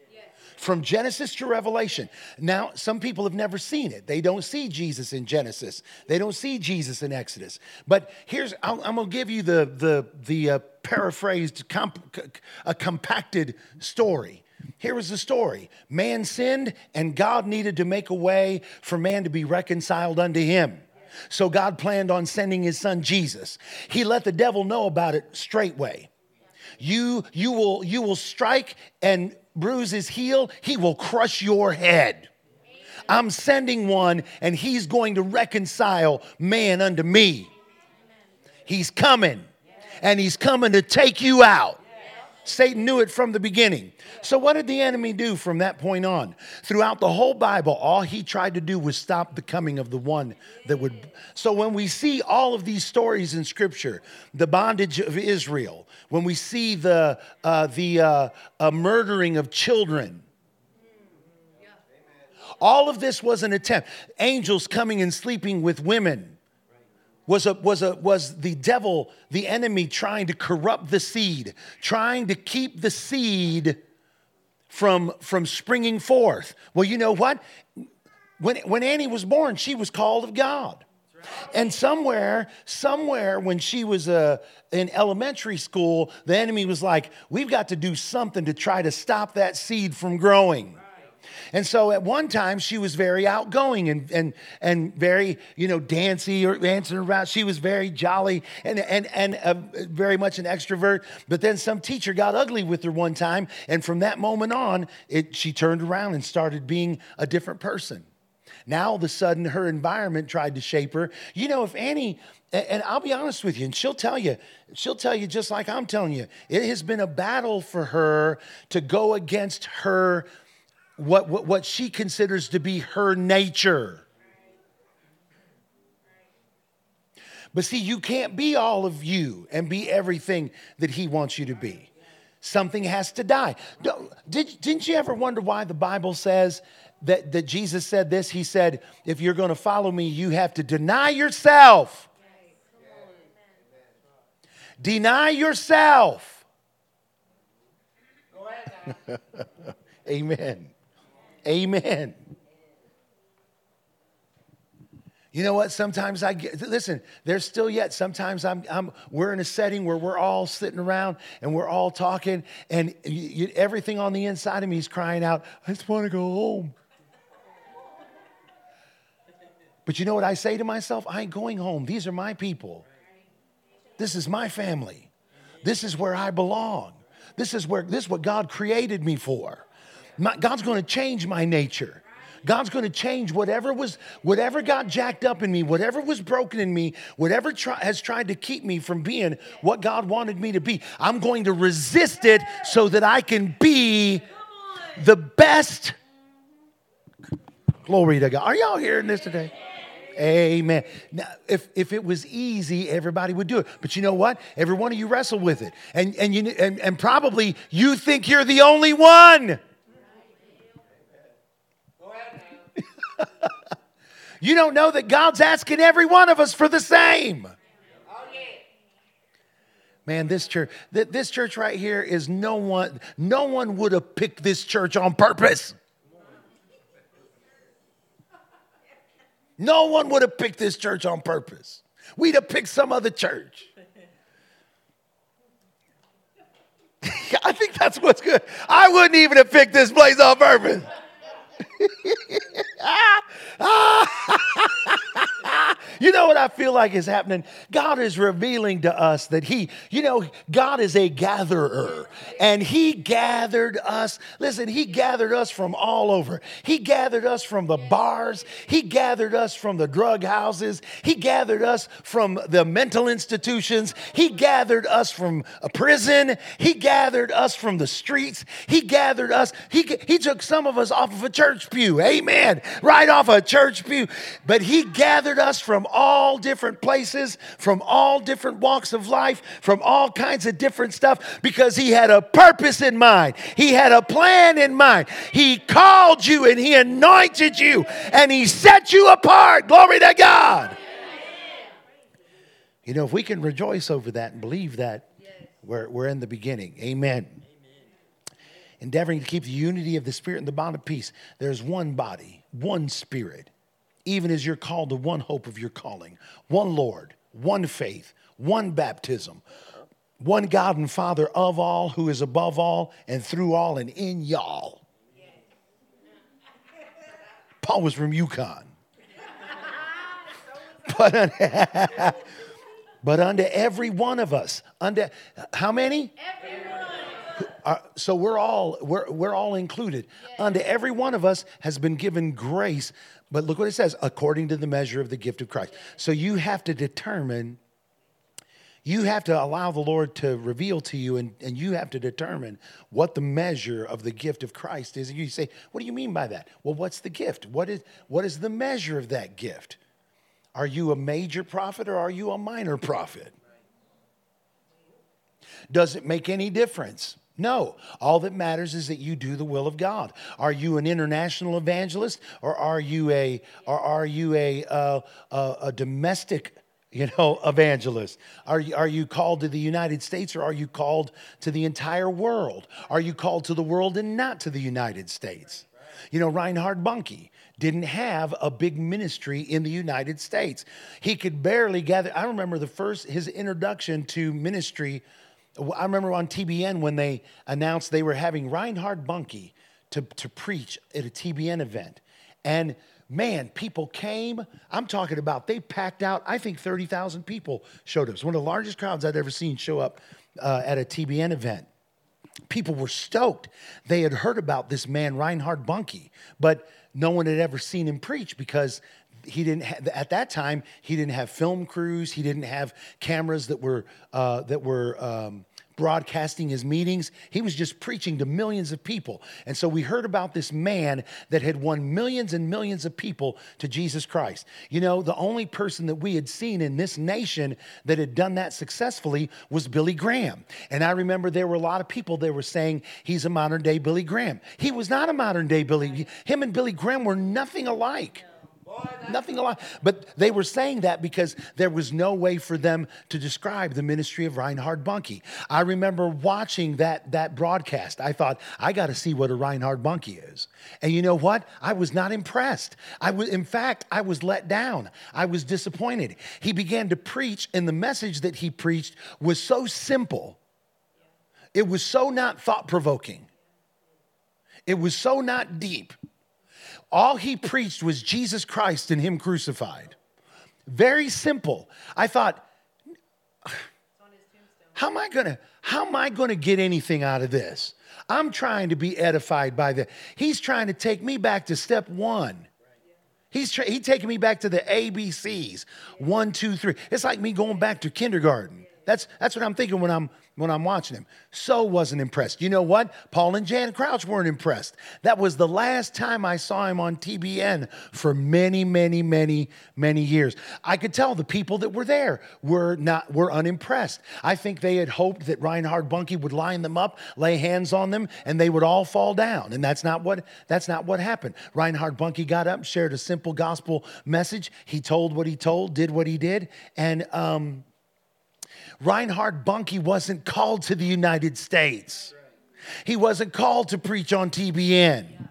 From Genesis to Revelation. Now, some people have never seen it. They don't see Jesus in Genesis. They don't see Jesus in Exodus. But here's, i am going to give you the, the, the uh, paraphrased, comp, a compacted story. Here was the story man sinned, and God needed to make a way for man to be reconciled unto him. So God planned on sending his son Jesus. He let the devil know about it straightway you, you, will, you will strike and bruise his heel, he will crush your head. I'm sending one, and he's going to reconcile man unto me. He's coming, and he's coming to take you out. Satan knew it from the beginning. So, what did the enemy do from that point on? Throughout the whole Bible, all he tried to do was stop the coming of the one that would. So, when we see all of these stories in Scripture, the bondage of Israel, when we see the, uh, the uh, uh, murdering of children, all of this was an attempt. Angels coming and sleeping with women was, a, was, a, was the devil, the enemy, trying to corrupt the seed, trying to keep the seed from, from springing forth. Well, you know what? When, when Annie was born, she was called of God. And somewhere, somewhere when she was uh, in elementary school, the enemy was like, We've got to do something to try to stop that seed from growing. And so at one time she was very outgoing and and and very you know dancy or dancing around. She was very jolly and and and uh, very much an extrovert. But then some teacher got ugly with her one time, and from that moment on, it, she turned around and started being a different person. Now all of a sudden her environment tried to shape her. You know, if Annie and I'll be honest with you, and she'll tell you, she'll tell you just like I'm telling you, it has been a battle for her to go against her what, what, what she considers to be her nature. But see, you can't be all of you and be everything that he wants you to be. Something has to die. Did, didn't you ever wonder why the Bible says that, that Jesus said this? He said, If you're going to follow me, you have to deny yourself. Deny yourself. Amen. Amen. You know what? Sometimes I get, listen, there's still yet, sometimes I'm, I'm, we're in a setting where we're all sitting around and we're all talking, and you, you, everything on the inside of me is crying out, I just want to go home. But you know what I say to myself? I ain't going home. These are my people. This is my family. This is where I belong. This is where this is what God created me for. My, God's going to change my nature. God's going to change whatever was whatever got jacked up in me, whatever was broken in me, whatever try, has tried to keep me from being what God wanted me to be. I'm going to resist it so that I can be the best. Glory to God. Are y'all hearing this today? Amen. Now, if, if it was easy, everybody would do it. But you know what? Every one of you wrestle with it. And, and, you, and, and probably you think you're the only one. you don't know that God's asking every one of us for the same. Man, this church, th- this church right here is no one, no one would have picked this church on purpose. No one would have picked this church on purpose. We'd have picked some other church. I think that's what's good. I wouldn't even have picked this place on purpose. ah, ah. you know what I feel like is happening? God is revealing to us that He, you know, God is a gatherer and He gathered us. Listen, He gathered us from all over. He gathered us from the bars, He gathered us from the drug houses, He gathered us from the mental institutions, He gathered us from a prison, He gathered us from the streets, He gathered us, He, he took some of us off of a church pew. Amen. Right off a church pew. But He gathered us from all different places, from all different walks of life, from all kinds of different stuff because He had a purpose in mind. He had a plan in mind. He called you and He anointed you and He set you apart. Glory to God. You know, if we can rejoice over that and believe that, we're, we're in the beginning. Amen. Endeavoring to keep the unity of the Spirit and the bond of peace. There's one body, one Spirit, even as you're called to one hope of your calling, one Lord, one faith, one baptism, one God and Father of all, who is above all and through all and in y'all. Paul was from Yukon. But, but unto every one of us, unto how many? Uh, so we're all we're, we're all included unto every one of us has been given grace but look what it says according to the measure of the gift of christ. So you have to determine you have to allow the lord to reveal to you and, and you have to determine what the measure of the gift of christ is. And you say what do you mean by that? Well what's the gift? What is what is the measure of that gift? Are you a major prophet or are you a minor prophet? Does it make any difference? No. All that matters is that you do the will of God. Are you an international evangelist or are you a or are you a uh, a, a domestic you know evangelist are you, are you called to the united states or are you called to the entire world are you called to the world and not to the united states you know Reinhard Bonnke didn't have a big ministry in the united states he could barely gather i remember the first his introduction to ministry I remember on TBN when they announced they were having Reinhard Bonnke to, to preach at a TBN event. And man, people came. I'm talking about they packed out, I think 30,000 people showed up. It's one of the largest crowds I'd ever seen show up uh, at a TBN event. People were stoked. They had heard about this man, Reinhard Bonnke, but no one had ever seen him preach because he didn't ha- at that time he didn't have film crews he didn't have cameras that were uh, that were um, broadcasting his meetings. He was just preaching to millions of people. And so we heard about this man that had won millions and millions of people to jesus christ. You know the only person that we had seen in this nation that had done that successfully was billy graham. And i remember there were a lot of people that were saying he's a modern day billy graham. He was not a modern day billy. Him and billy graham were nothing alike Nothing alike. But they were saying that because there was no way for them to describe the ministry of Reinhard Bonnke. I remember watching that, that broadcast. I thought, I got to see what a Reinhard Bonnke is. And you know what? I was not impressed. I was, in fact, I was let down. I was disappointed. He began to preach, and the message that he preached was so simple. It was so not thought provoking. It was so not deep. All he preached was Jesus Christ and Him crucified. Very simple. I thought, how am I gonna, how am I gonna get anything out of this? I'm trying to be edified by the. He's trying to take me back to step one. He's tra- he taking me back to the ABCs. One, two, three. It's like me going back to kindergarten. That's that's what I'm thinking when I'm when I'm watching him. So wasn't impressed. You know what? Paul and Jan Crouch weren't impressed. That was the last time I saw him on TBN for many, many, many, many years. I could tell the people that were there were not were unimpressed. I think they had hoped that Reinhard Bonnke would line them up, lay hands on them, and they would all fall down. And that's not what that's not what happened. Reinhard Bonnke got up, shared a simple gospel message. He told what he told, did what he did, and um, Reinhard Bonnke wasn't called to the United States. He wasn't called to preach on TBN.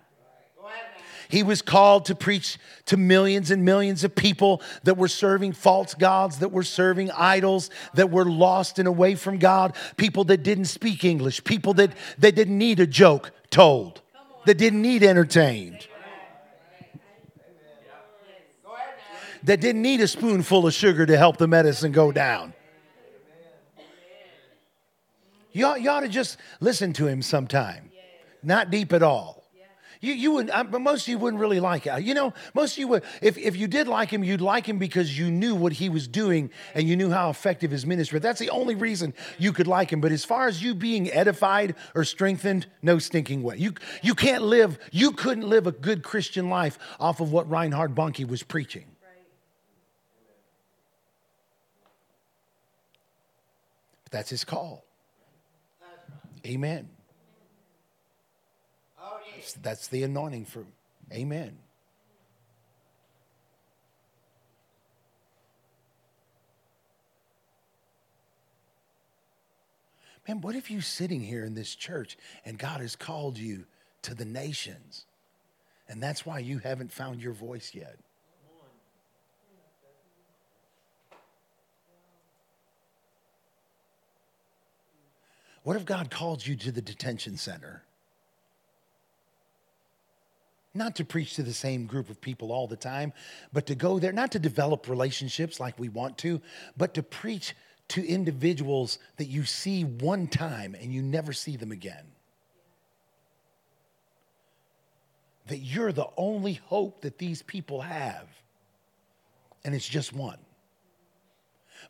He was called to preach to millions and millions of people that were serving false gods, that were serving idols, that were lost and away from God, people that didn't speak English, people that, that didn't need a joke told, that didn't need entertained, that didn't need a spoonful of sugar to help the medicine go down. You ought, you ought to just listen to him sometime. Not deep at all. You, you wouldn't, uh, but most of you wouldn't really like it. You know, most of you would, if, if you did like him, you'd like him because you knew what he was doing and you knew how effective his ministry. That's the only reason you could like him. But as far as you being edified or strengthened, no stinking way. You, you can't live, you couldn't live a good Christian life off of what Reinhard Bonnke was preaching. But that's his call. Amen. Oh, that's, that's the anointing for, amen. Man, what if you're sitting here in this church and God has called you to the nations? And that's why you haven't found your voice yet. What if God called you to the detention center? Not to preach to the same group of people all the time, but to go there, not to develop relationships like we want to, but to preach to individuals that you see one time and you never see them again. That you're the only hope that these people have, and it's just one.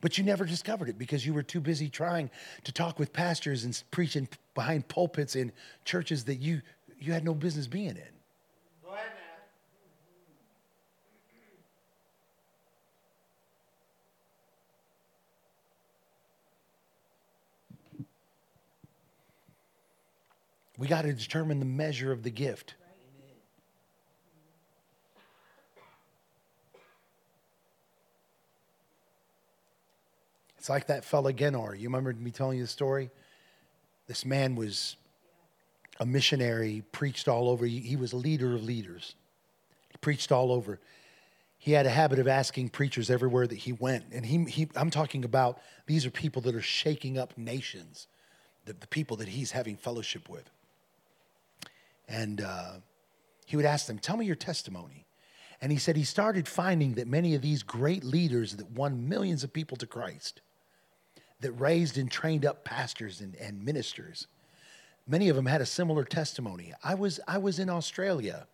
But you never discovered it because you were too busy trying to talk with pastors and preaching behind pulpits in churches that you, you had no business being in. Go ahead now. We got to determine the measure of the gift. It's like that fella Genor. You remember me telling you the story? This man was a missionary, preached all over. He was a leader of leaders. He preached all over. He had a habit of asking preachers everywhere that he went. And he, he I'm talking about these are people that are shaking up nations, the, the people that he's having fellowship with. And uh, he would ask them, Tell me your testimony. And he said he started finding that many of these great leaders that won millions of people to Christ, that raised and trained up pastors and, and ministers, many of them had a similar testimony. I was, I was in Australia,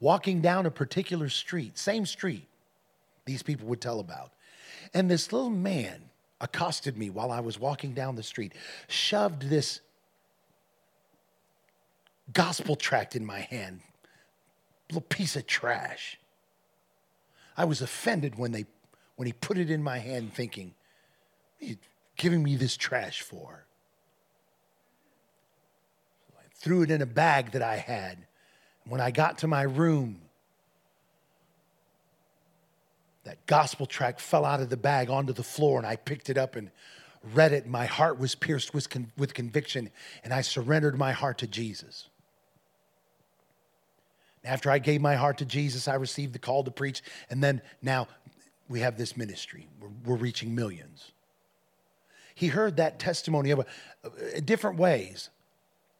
walking down a particular street, same street these people would tell about. And this little man accosted me while I was walking down the street, shoved this gospel tract in my hand, little piece of trash. I was offended when they when he put it in my hand, thinking, "He's giving me this trash for?" I threw it in a bag that I had. When I got to my room, that gospel track fell out of the bag onto the floor, and I picked it up and read it. My heart was pierced with, con- with conviction, and I surrendered my heart to Jesus. After I gave my heart to Jesus, I received the call to preach. And then now we have this ministry. We're, we're reaching millions. He heard that testimony of a, different ways.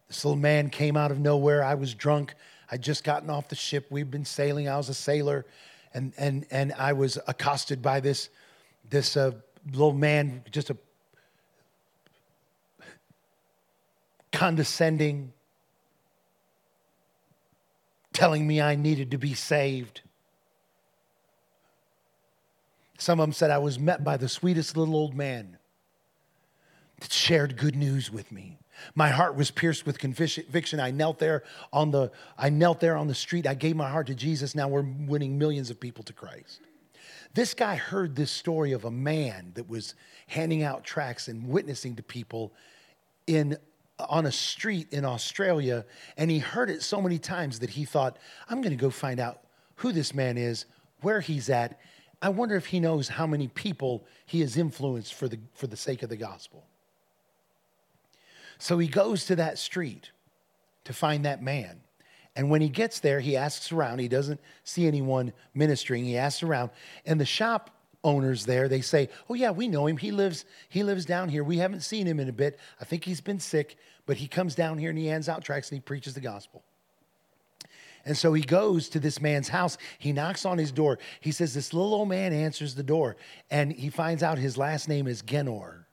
This little man came out of nowhere. I was drunk. I'd just gotten off the ship. We'd been sailing. I was a sailor. And, and, and I was accosted by this, this uh, little man, just a condescending, telling me I needed to be saved. Some of them said I was met by the sweetest little old man that shared good news with me. My heart was pierced with conviction. I knelt there on the I knelt there on the street. I gave my heart to Jesus. Now we're winning millions of people to Christ. This guy heard this story of a man that was handing out tracts and witnessing to people in on a street in Australia, and he heard it so many times that he thought, I'm going to go find out who this man is, where he's at, I wonder if he knows how many people he has influenced for the, for the sake of the gospel. So he goes to that street to find that man. And when he gets there, he asks around. He doesn't see anyone ministering. He asks around. And the shop owners there, they say, "Oh yeah, we know him. He lives he lives down here. We haven't seen him in a bit. I think he's been sick, but he comes down here and he hands out tracts and he preaches the gospel." And so he goes to this man's house. He knocks on his door. He says, This little old man answers the door, and he finds out his last name is Jenner.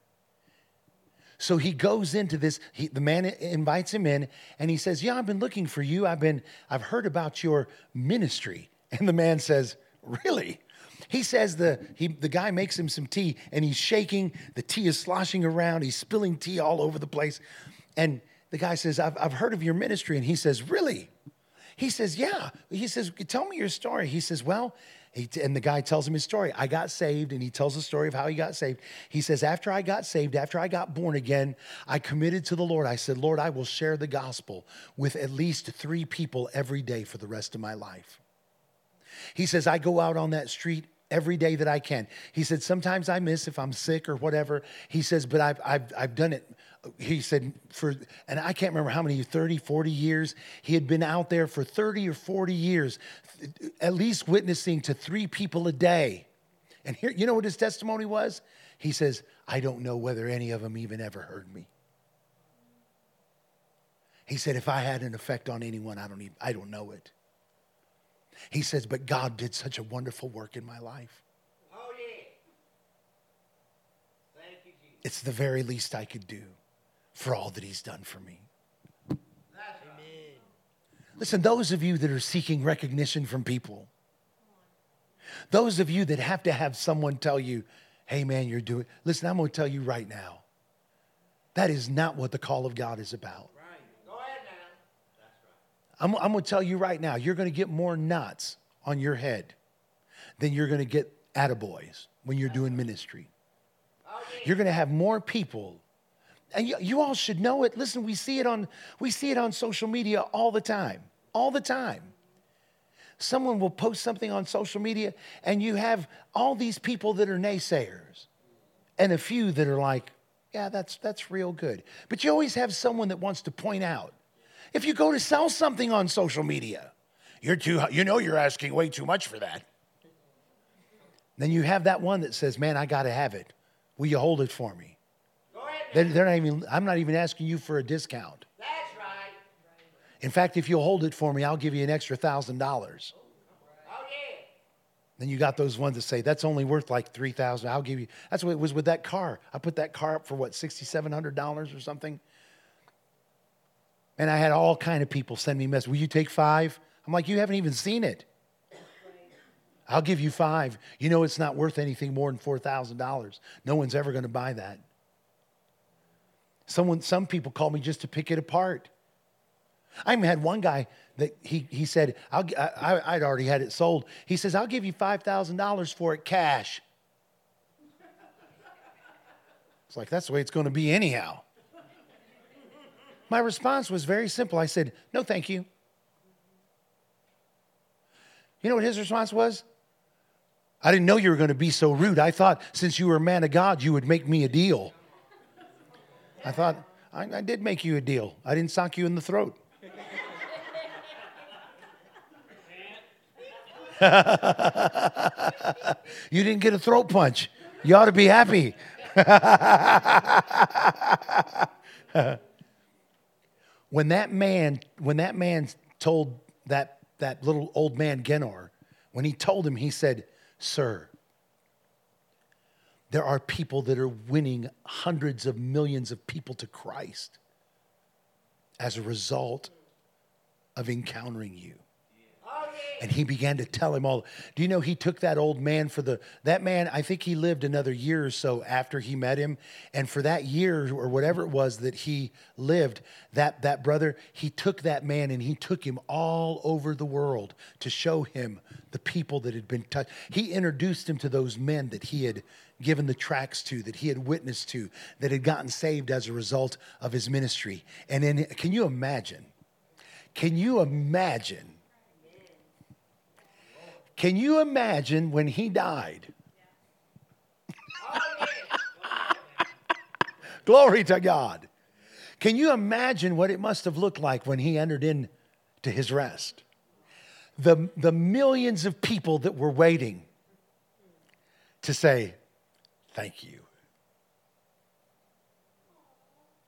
So he goes into this. He, the man invites him in, and he says, "Yeah, I've been looking for you. I've been. I've heard about your ministry." And the man says, "Really?" He says the he, the guy makes him some tea, and he's shaking. The tea is sloshing around. He's spilling tea all over the place, and the guy says, "I've, I've heard of your ministry," and he says, "Really?" He says, Yeah. He says, Tell me your story. He says, Well, he, and the guy tells him his story. I got saved, and he tells the story of how he got saved. He says, After I got saved, after I got born again, I committed to the Lord. I said, Lord, I will share the gospel with at least three people every day for the rest of my life. He says, I go out on that street every day that I can. He said, Sometimes I miss if I'm sick or whatever. He says, But I've, I've, I've done it he said for and i can't remember how many 30 40 years he had been out there for 30 or 40 years at least witnessing to three people a day. And here you know what his testimony was? He says i don't know whether any of them even ever heard me. He said if i had an effect on anyone i don't even i don't know it. He says but god did such a wonderful work in my life. Oh, yeah. Thank you, Jesus. it's the very least i could do for all that he's done for me. Right. Listen, those of you that are seeking recognition from people, those of you that have to have someone tell you, hey man, you're doing, listen, I'm going to tell you right now, that is not what the call of God is about. Right. Go ahead now. Right. I'm, I'm going to tell you right now, you're going to get more knots on your head than you're going to get attaboys when you're doing ministry. You're going to have more people and you, you, all should know it. Listen, we see it on we see it on social media all the time. All the time. Someone will post something on social media and you have all these people that are naysayers and a few that are like, yeah, that's that's real good. But you always have someone that wants to point out. If you go to sell something on social media, you're too you know you're asking way too much for that. Then you have that one that says, "Man, I got to have it. Will you hold it for me?" They're, they're not even, I'm not even asking you for a discount. That's right. In fact, if you'll hold it for me, I'll give you an extra thousand dollars. Oh. Then you got those ones that say that's only worth like three thousand. I'll give you. That's what it was with that car. I put that car up for what sixty seven hundred dollars or something. And I had all kind of people send me messages. Will you take five? I'm like, you haven't even seen it. I'll give you five. You know it's not worth anything more than four thousand dollars. No one's ever going to buy that. Someone, some people call me just to pick it apart. I even had one guy that he, he said, I'll, I, I'd already had it sold. He says, I'll give you $5,000 for it cash. It's like, that's the way it's going to be anyhow. My response was very simple. I said, no, thank you. You know what his response was? I didn't know you were going to be so rude. I thought since you were a man of God, you would make me a deal. I thought, I, I did make you a deal. I didn't sock you in the throat. you didn't get a throat punch. You ought to be happy. when that man, when that man told that, that little old man Jenner, when he told him, he said, Sir, there are people that are winning hundreds of millions of people to Christ as a result of encountering you. And he began to tell him all. Do you know he took that old man for the that man? I think he lived another year or so after he met him, and for that year or whatever it was that he lived, that that brother he took that man and he took him all over the world to show him the people that had been touched. He introduced him to those men that he had given the tracts to, that he had witnessed to, that had gotten saved as a result of his ministry. And then, can you imagine? Can you imagine? Can you imagine when he died? Glory to God. Can you imagine what it must have looked like when he entered into his rest? The, the millions of people that were waiting to say, Thank you.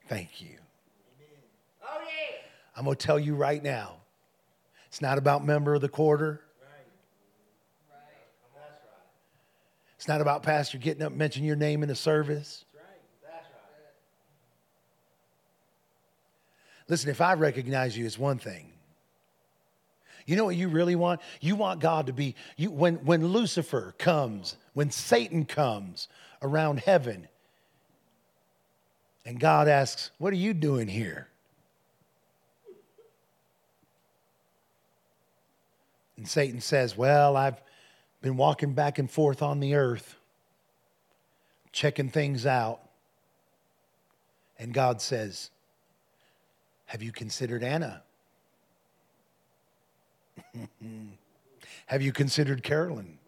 Thank you. Oh. I'm going to tell you right now it's not about member of the quarter. It's not about pastor getting up and mentioning your name in the service. That's right. Listen, if I recognize you, it's one thing. You know what you really want? You want God to be you when when Lucifer comes, when Satan comes around heaven, and God asks, "What are you doing here?" And Satan says, "Well, I've been walking back and forth on the earth, checking things out." And God says, "Have you considered Anna?" Have you considered Carolyn?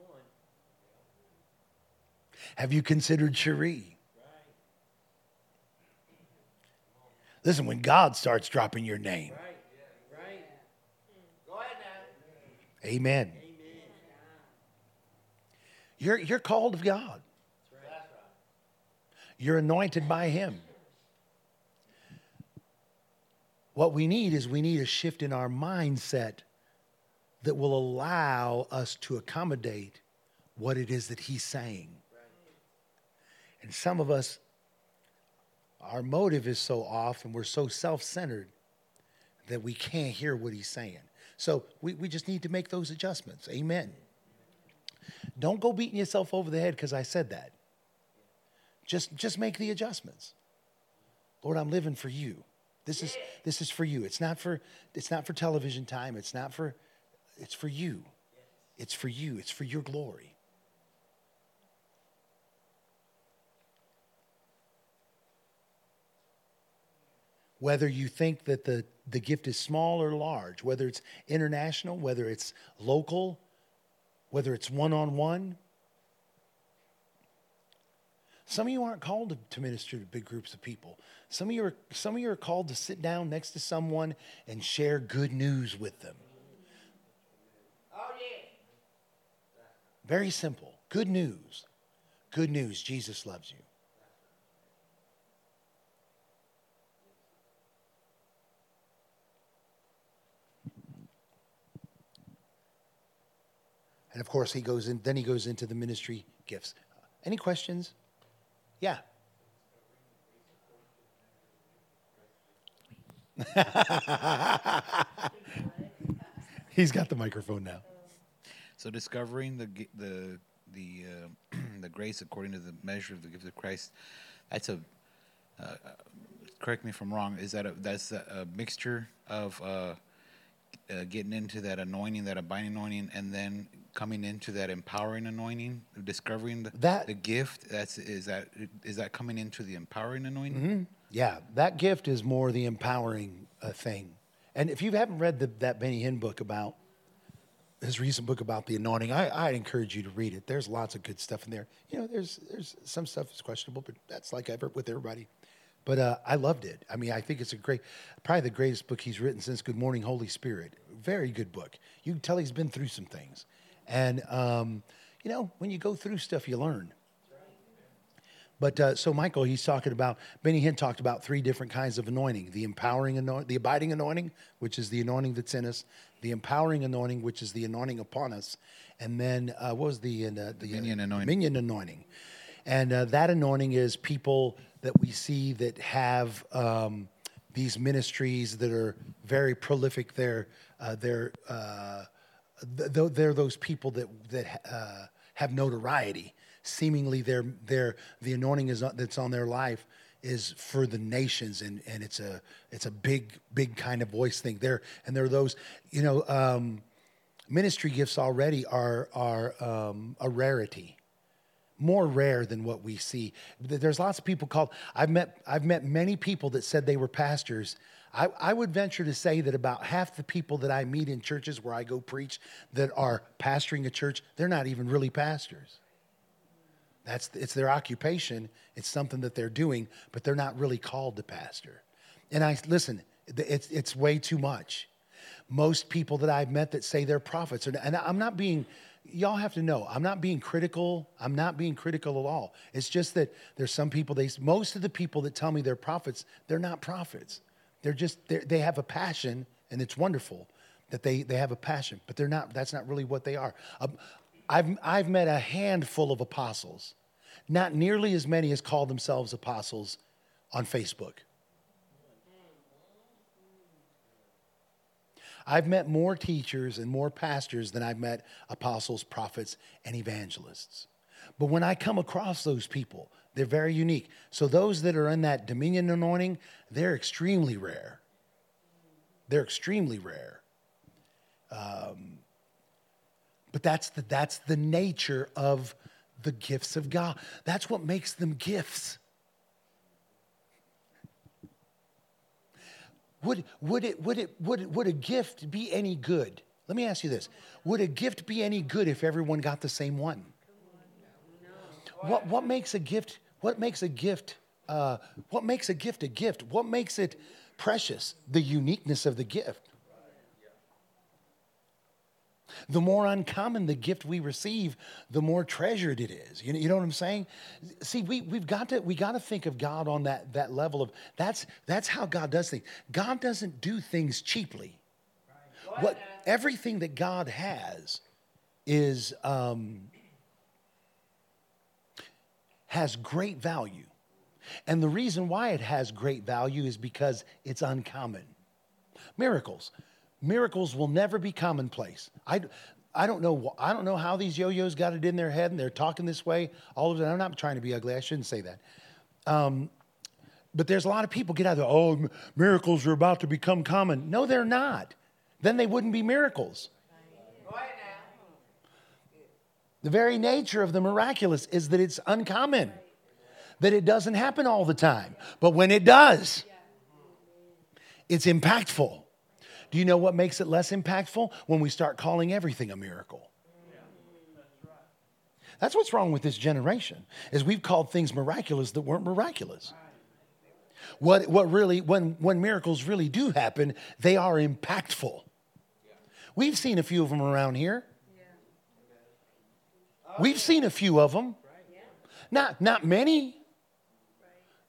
Have you considered Cherie? Listen, when God starts dropping your name, amen. You're, you're called of God. You're anointed by Him. What we need is we need a shift in our mindset that will allow us to accommodate what it is that He's saying. And some of us, our motive is so off and we're so self centered that we can't hear what He's saying. So we, we just need to make those adjustments. Amen. Don't go beating yourself over the head because I said that. Just, just make the adjustments. Lord, I'm living for you. This is, this is for you. It's not for, it's not for television time. It's not for, it's for you. It's for you. It's for your glory. Whether you think that the, the gift is small or large, whether it's international, whether it's local, whether it's one on one. Some of you aren't called to, to minister to big groups of people. Some of you are some of you are called to sit down next to someone and share good news with them. Oh, yeah. Very simple. Good news. Good news. Jesus loves you. And of course, he goes in. Then he goes into the ministry gifts. Any questions? Yeah. He's got the microphone now. So discovering the the the uh, the grace according to the measure of the gift of Christ, that's a. Uh, correct me if I'm wrong. Is that a that's a, a mixture of uh, uh, getting into that anointing, that abiding anointing, and then coming into that empowering anointing, discovering the, That- the gift. That's is that is that coming into the empowering anointing? Yeah, that gift is more the empowering uh, thing. And if you haven't read the, that Benny Hinn book about his recent book about the anointing, I, I encourage you to read it. There's lots of good stuff in there. You know, there's there's some stuff that's questionable, but that's like ever with everybody. But uh, I loved it. I mean, I think it's a great, probably the greatest book he's written since Good Morning Holy Spirit. Very good book. You can tell he's been through some things, and um, you know, when you go through stuff, you learn. But uh, so Michael, he's talking about Benny Hinn talked about three different kinds of anointing: the empowering anointing, the abiding anointing, which is the anointing that's in us; the empowering anointing, which is the anointing upon us; and then uh, what was the uh, the Dominion uh, anointing. Dominion anointing, and uh, that anointing is people that we see that have um, these ministries that are very prolific. They're uh, they're uh, th- th- they're those people that that uh, have notoriety. Seemingly, their their the anointing is that's on their life is for the nations, and and it's a it's a big big kind of voice thing there. And there are those, you know, um, ministry gifts already are are um, a rarity more rare than what we see. There's lots of people called. I've met I've met many people that said they were pastors. I, I would venture to say that about half the people that I meet in churches where I go preach that are pastoring a church, they're not even really pastors. That's it's their occupation. It's something that they're doing, but they're not really called to pastor. And I listen, it's it's way too much. Most people that I've met that say they're prophets, and I'm not being. Y'all have to know, I'm not being critical. I'm not being critical at all. It's just that there's some people. They most of the people that tell me they're prophets, they're not prophets. They're just they're, they have a passion, and it's wonderful that they they have a passion, but they're not. That's not really what they are. Um, I've I've met a handful of apostles not nearly as many as call themselves apostles on Facebook. I've met more teachers and more pastors than I've met apostles, prophets, and evangelists. But when I come across those people, they're very unique. So those that are in that dominion anointing, they're extremely rare. They're extremely rare. Um, but that's the, that's the nature of the gifts of God. That's what makes them gifts. Would, would, it, would, it, would, would a gift be any good? Let me ask you this Would a gift be any good if everyone got the same one? What, what makes a gift, what makes a gift, uh, what makes a gift a gift? What makes it precious? The uniqueness of the gift. The more uncommon the gift we receive, the more treasured it is. You know, you know what I'm saying? See, we, we've got to, we got to think of God on that, that level of that's, that's how God does things. God doesn't do things cheaply. What, everything that God has is, um, has great value. And the reason why it has great value is because it's uncommon. Miracles. Miracles will never be commonplace. I, I don't know. I don't know how these yo-yos got it in their head and they're talking this way. All of it. I'm not trying to be ugly. I shouldn't say that. Um, but there's a lot of people get out there. Oh, miracles are about to become common. No, they're not. Then they wouldn't be miracles. The very nature of the miraculous is that it's uncommon, that it doesn't happen all the time. But when it does, it's impactful. Do you know what makes it less impactful? When we start calling everything a miracle. That's what's wrong with this generation, is we've called things miraculous that weren't miraculous. What, what really, when, when miracles really do happen, they are impactful. We've seen a few of them around here. We've seen a few of them. Not, not many,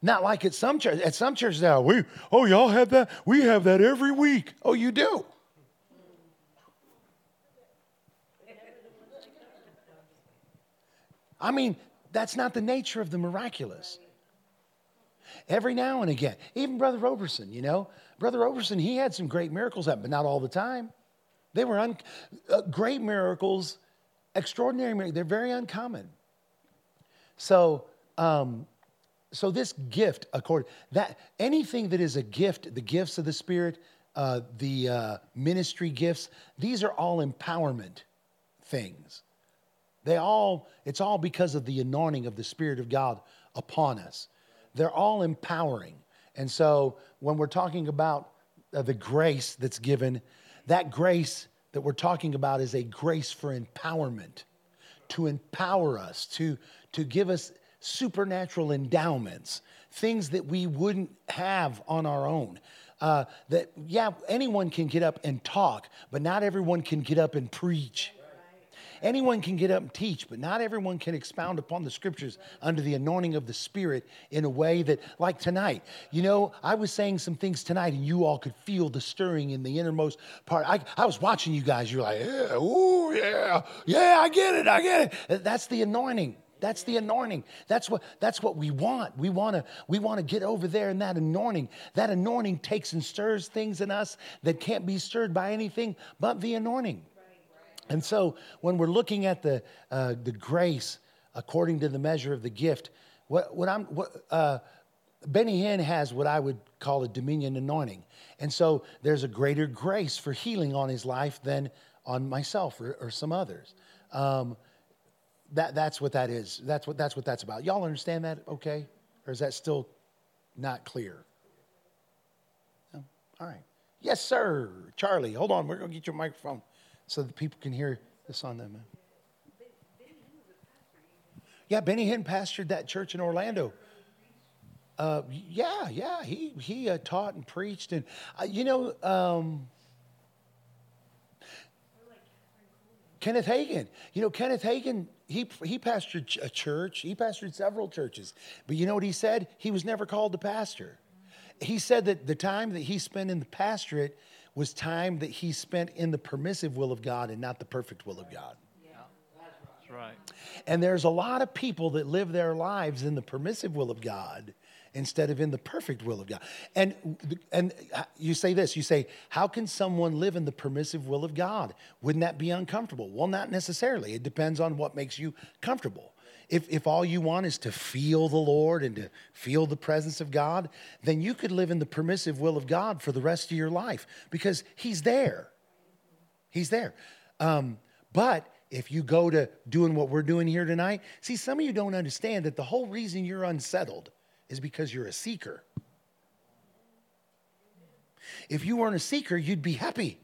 not like at some church. At some churches now, we oh y'all have that. We have that every week. Oh, you do. I mean, that's not the nature of the miraculous. Every now and again, even Brother Roberson, you know, Brother Roberson, he had some great miracles happen, but not all the time. They were un- uh, great miracles, extraordinary miracles. They're very uncommon. So, um, so this gift according that anything that is a gift the gifts of the spirit uh, the uh, ministry gifts these are all empowerment things they all it's all because of the anointing of the spirit of god upon us they're all empowering and so when we're talking about uh, the grace that's given that grace that we're talking about is a grace for empowerment to empower us to to give us supernatural endowments, things that we wouldn't have on our own. Uh, that, yeah, anyone can get up and talk, but not everyone can get up and preach. Anyone can get up and teach, but not everyone can expound upon the scriptures under the anointing of the Spirit in a way that, like tonight, you know, I was saying some things tonight and you all could feel the stirring in the innermost part. I, I was watching you guys, you're like, yeah, ooh, yeah, yeah, I get it, I get it. That's the anointing. That's the anointing. That's what, that's what we want. We want to we want to get over there in that anointing. That anointing takes and stirs things in us that can't be stirred by anything but the anointing. And so when we're looking at the, uh, the grace according to the measure of the gift, what, what I'm, what, uh, Benny Hinn has what I would call a dominion anointing. And so there's a greater grace for healing on his life than on myself or, or some others. Um, that, that's what that is. That's what, that's what that's about. Y'all understand that okay? Or is that still not clear? No? All right. Yes, sir. Charlie, hold on. We're going to get your microphone so that people can hear this on them. Yeah, Benny Hinn pastored that church in Orlando. Uh, yeah, yeah, he he uh, taught and preached, and uh, you know, um, Kenneth Hagin. You know, Kenneth Hagin. He he pastored a church. He pastored several churches, but you know what he said? He was never called to pastor. He said that the time that he spent in the pastorate was time that he spent in the permissive will of God and not the perfect will of God. That's right. And there's a lot of people that live their lives in the permissive will of God instead of in the perfect will of God. And and you say this, you say, how can someone live in the permissive will of God? Wouldn't that be uncomfortable? Well, not necessarily. It depends on what makes you comfortable. If, if all you want is to feel the Lord and to feel the presence of God, then you could live in the permissive will of God for the rest of your life because He's there. He's there. Um, but if you go to doing what we're doing here tonight, see, some of you don't understand that the whole reason you're unsettled is because you're a seeker. If you weren't a seeker, you'd be happy.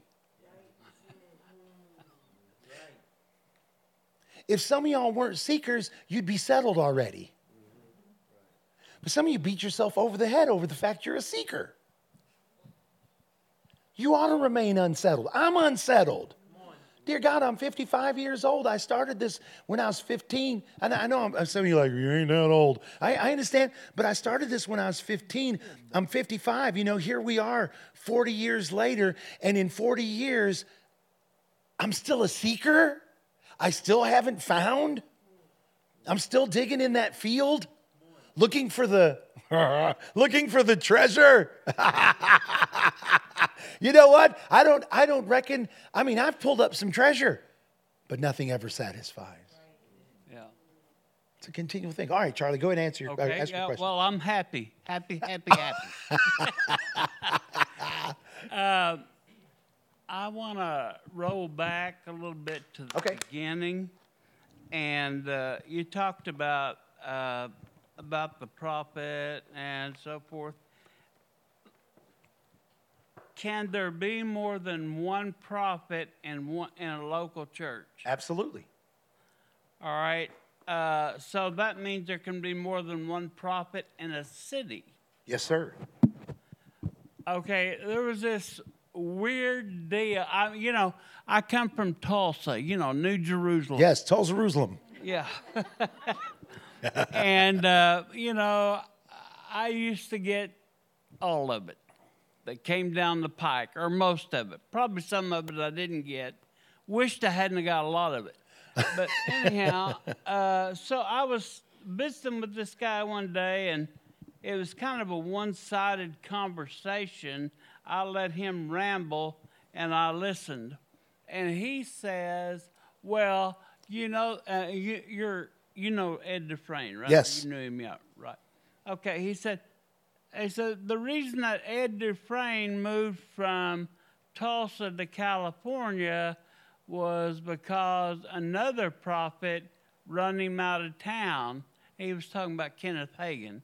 If some of y'all weren't seekers, you'd be settled already. But some of you beat yourself over the head over the fact you're a seeker. You ought to remain unsettled. I'm unsettled. Dear God, I'm 55 years old. I started this when I was 15. And I know I'm, uh, some of you like, you ain't that old. I, I understand, but I started this when I was 15. I'm 55. You know, here we are 40 years later. And in 40 years, I'm still a seeker. I still haven't found. I'm still digging in that field, looking for the looking for the treasure. you know what? I don't I don't reckon I mean I've pulled up some treasure, but nothing ever satisfies. Yeah. It's a continual thing. All right, Charlie, go ahead and answer your, uh, Okay. ask your Yeah, well, I'm happy. Happy, happy, happy. uh, I want to roll back a little bit to the Okay. beginning. And uh, you talked about uh, about the prophet and so forth. Can there be more than one prophet in one in a local church? Absolutely. All right. Uh, so that means there can be more than one prophet in a city. Yes, sir. Okay, there was this weird deal. I, you know, I come from Tulsa, you know, New Jerusalem. Yes, Tulsa Jerusalem. Yeah. and, uh, you know, I used to get all of it that came down the pike, or most of it. Probably some of it I didn't get. Wished I hadn't got a lot of it. But anyhow, uh, so I was visiting with this guy one day, and it was kind of a one sided conversation. I let him ramble, and I listened. And he says, Well, you know, uh, you, you're, you know Ed Dufresne, right? Yes. You knew him, yeah, right. Okay, he said, he said the reason that Ed Dufresne moved from Tulsa to California was because another prophet run him out of town. He was talking about Kenneth Hagin.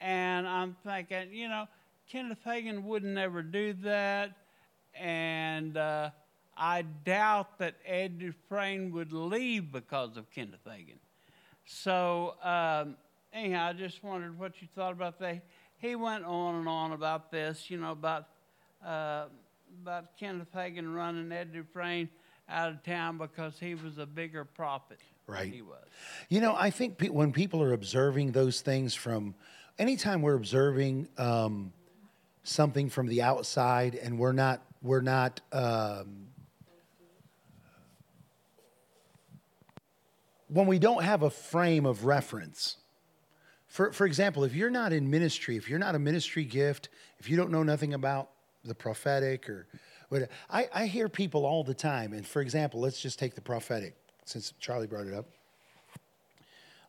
And I'm thinking, you know, Kenneth Hagin would never do that. And uh, I doubt that Ed Dufresne would leave because of Kenneth Hagin. So, um, anyhow, I just wondered what you thought about that. He went on and on about this, you know, about uh, about Kenneth Hagin running Ed Dufresne out of town because he was a bigger prophet. than Right. He was. You know, I think pe- when people are observing those things from, anytime we're observing um, something from the outside and we're not, we're not, um, when we don't have a frame of reference. For, for example, if you're not in ministry, if you're not a ministry gift, if you don't know nothing about the prophetic or what, I, I hear people all the time. And for example, let's just take the prophetic, since Charlie brought it up.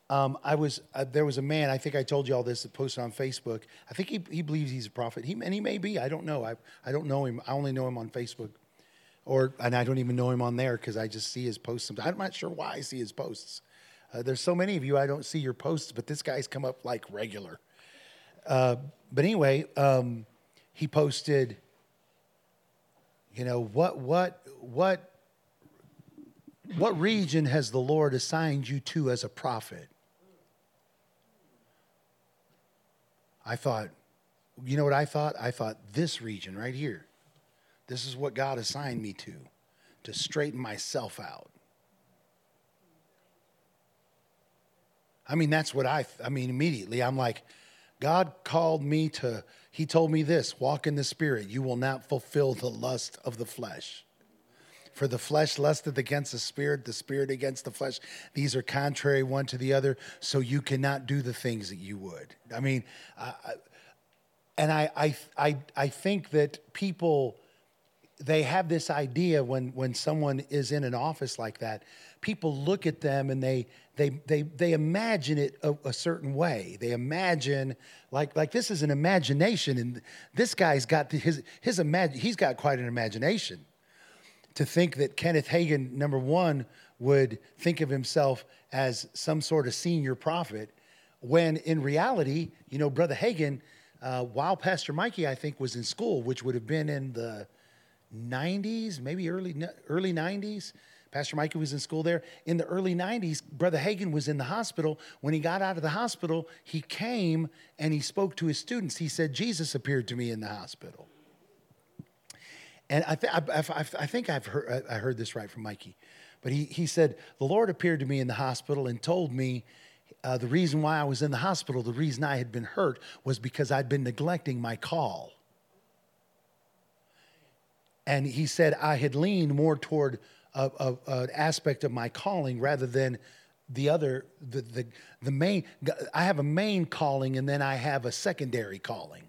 Um, I was uh, there was a man. I think I told you all this. That posted on Facebook. I think he, he believes he's a prophet. He and he may be. I don't know. I I don't know him. I only know him on Facebook, or and I don't even know him on there because I just see his posts. Sometimes. I'm not sure why I see his posts. Uh, there's so many of you I don't see your posts, but this guy's come up like regular. Uh, but anyway, um, he posted, you know, what, what, what, what region has the Lord assigned you to as a prophet? I thought, you know what I thought? I thought this region right here. This is what God assigned me to, to straighten myself out. I mean, that's what I, I mean, immediately I'm like, God called me to, He told me this walk in the Spirit. You will not fulfill the lust of the flesh. For the flesh lusteth against the spirit, the spirit against the flesh. These are contrary one to the other, so you cannot do the things that you would. I mean, and I, I, I, I think that people, they have this idea when, when someone is in an office like that, people look at them and they, they, they, they imagine it a, a certain way. They imagine, like, like this is an imagination, and this guy's got his, his imag- he's got quite an imagination to think that Kenneth Hagin, number one, would think of himself as some sort of senior prophet, when in reality, you know, Brother Hagin, uh, while Pastor Mikey, I think, was in school, which would have been in the 90s, maybe early early 90s. Pastor Mikey was in school there. In the early 90s, Brother Hagin was in the hospital. When he got out of the hospital, he came and he spoke to his students. He said, Jesus appeared to me in the hospital. And I, th- I, I, I think I've heard, I heard this right from Mikey. But he, he said, The Lord appeared to me in the hospital and told me uh, the reason why I was in the hospital, the reason I had been hurt, was because I'd been neglecting my call. And he said, I had leaned more toward an aspect of my calling rather than the other, the, the, the main. I have a main calling and then I have a secondary calling.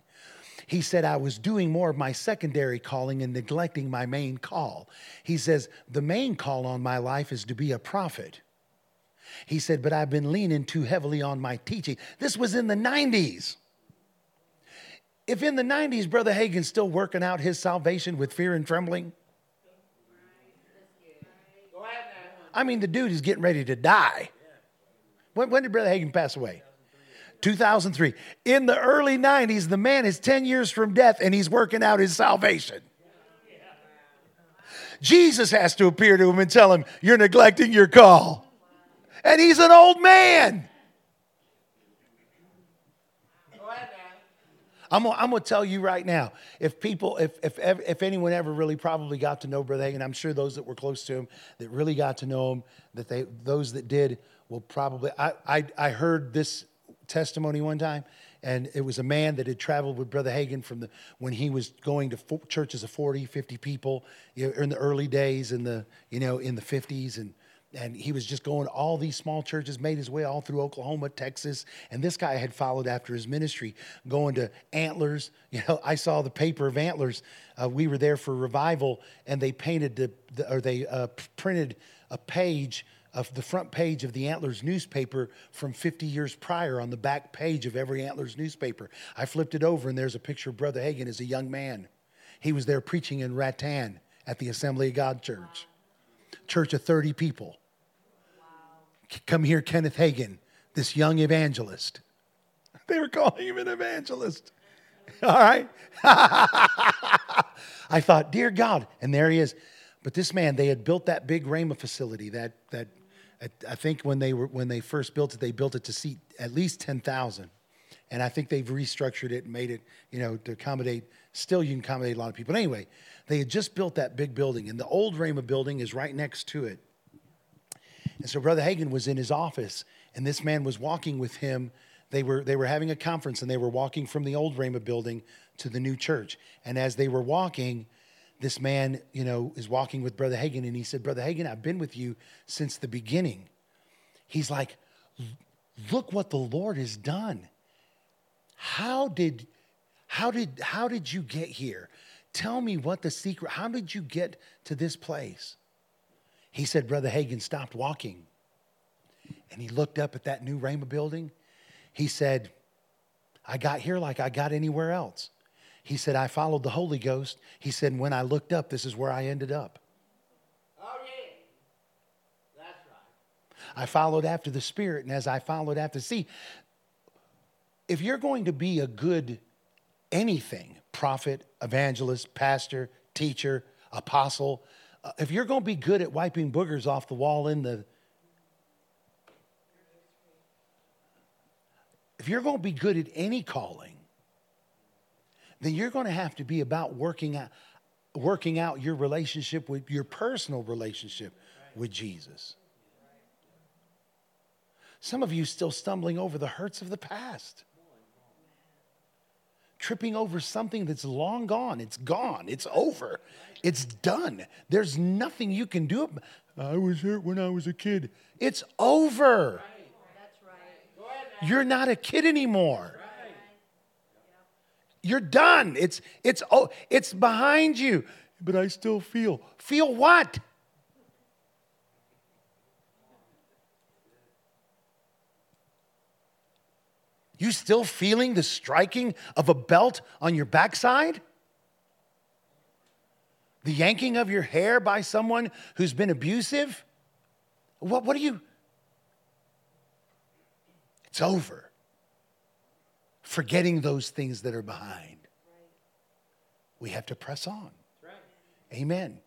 He said, I was doing more of my secondary calling and neglecting my main call. He says, The main call on my life is to be a prophet. He said, But I've been leaning too heavily on my teaching. This was in the 90s. If in the 90s, Brother Hagin's still working out his salvation with fear and trembling. I mean, the dude is getting ready to die. When, when did Brother Hagin pass away? 2003. In the early 90s, the man is 10 years from death and he's working out his salvation. Jesus has to appear to him and tell him, You're neglecting your call. And he's an old man. I'm gonna tell you right now, if people, if, if, if anyone ever really probably got to know Brother Hagin, I'm sure those that were close to him that really got to know him, that they, those that did will probably, I, I, I heard this testimony one time, and it was a man that had traveled with Brother Hagin from the, when he was going to fo- churches of 40, 50 people you know, in the early days in the, you know, in the 50s, and and he was just going all these small churches, made his way all through Oklahoma, Texas. And this guy had followed after his ministry, going to Antlers. You know, I saw the paper of Antlers. Uh, we were there for revival, and they painted the, the or they uh, printed a page of the front page of the Antlers newspaper from 50 years prior on the back page of every Antlers newspaper. I flipped it over, and there's a picture of Brother Hagin as a young man. He was there preaching in Rattan at the Assembly of God Church, church of 30 people. Come here, Kenneth Hagin, this young evangelist. They were calling him an evangelist. All right. I thought, dear God, and there he is. But this man, they had built that big Rhema facility. That that I think when they were when they first built it, they built it to seat at least ten thousand, and I think they've restructured it and made it, you know, to accommodate. Still, you can accommodate a lot of people. But anyway, they had just built that big building, and the old Rhema building is right next to it. And so Brother Hagin was in his office, and this man was walking with him. They were, they were having a conference, and they were walking from the old Rhema building to the new church. And as they were walking, this man, you know, is walking with Brother Hagin, and he said, Brother Hagin, I've been with you since the beginning. He's like, look what the Lord has done. How did, how did, how did you get here? Tell me what the secret, how did you get to this place? He said, Brother Hagin stopped walking. And he looked up at that new Rhema building. He said, I got here like I got anywhere else. He said, I followed the Holy Ghost. He said, when I looked up, this is where I ended up. Oh, yeah. That's right. I followed after the Spirit, and as I followed after, see, if you're going to be a good anything prophet, evangelist, pastor, teacher, apostle. Uh, if you're going to be good at wiping boogers off the wall in the if you're going to be good at any calling, then you're going to have to be about working out, working out your relationship with your personal relationship with Jesus. Some of you still stumbling over the hurts of the past. Tripping over something that's long gone. It's gone. It's over. It's done. There's nothing you can do. I was hurt when I was a kid. It's over. You're not a kid anymore. You're done. It's it's oh, it's behind you. But I still feel. Feel what? You still feeling the striking of a belt on your backside? The yanking of your hair by someone who's been abusive? What, what are you? It's over. Forgetting those things that are behind. We have to press on. Amen.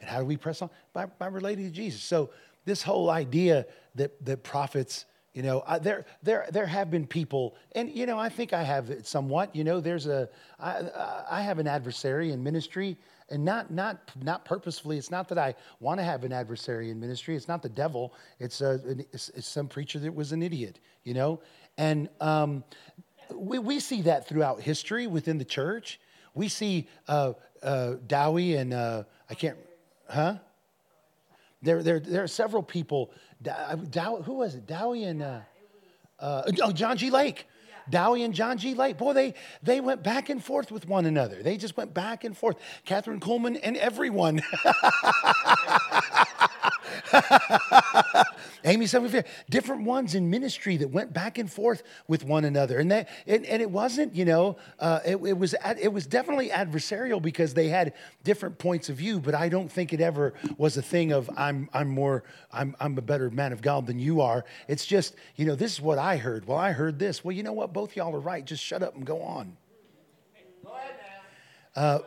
And how do we press on? By, by relating to Jesus. So this whole idea that, that prophets, you know, I, there, there, there have been people, and, you know, I think I have it somewhat, you know, there's a, I, I have an adversary in ministry and not, not, not purposefully. It's not that I want to have an adversary in ministry. It's not the devil. It's, a, it's, it's some preacher that was an idiot, you know? And um, we, we see that throughout history within the church. We see uh, uh, Dowie and uh, I can't, huh? There, there, there are several people. Dow, who was it? Dowie and uh, uh, oh, John G. Lake. Dowie and John G. Lake. Boy, they, they went back and forth with one another. They just went back and forth. Kathryn Kuhlman and everyone. Amy Summerfield, different ones in ministry that went back and forth with one another, and that and, and it wasn't, you know, uh, it, it was it was definitely adversarial because they had different points of view. But I don't think it ever was a thing of I'm I'm more I'm I'm a better man of God than you are. It's just you know this is what I heard. Well, I heard this. Well, you know what? Both y'all are right. Just shut up and go on. Go ahead now.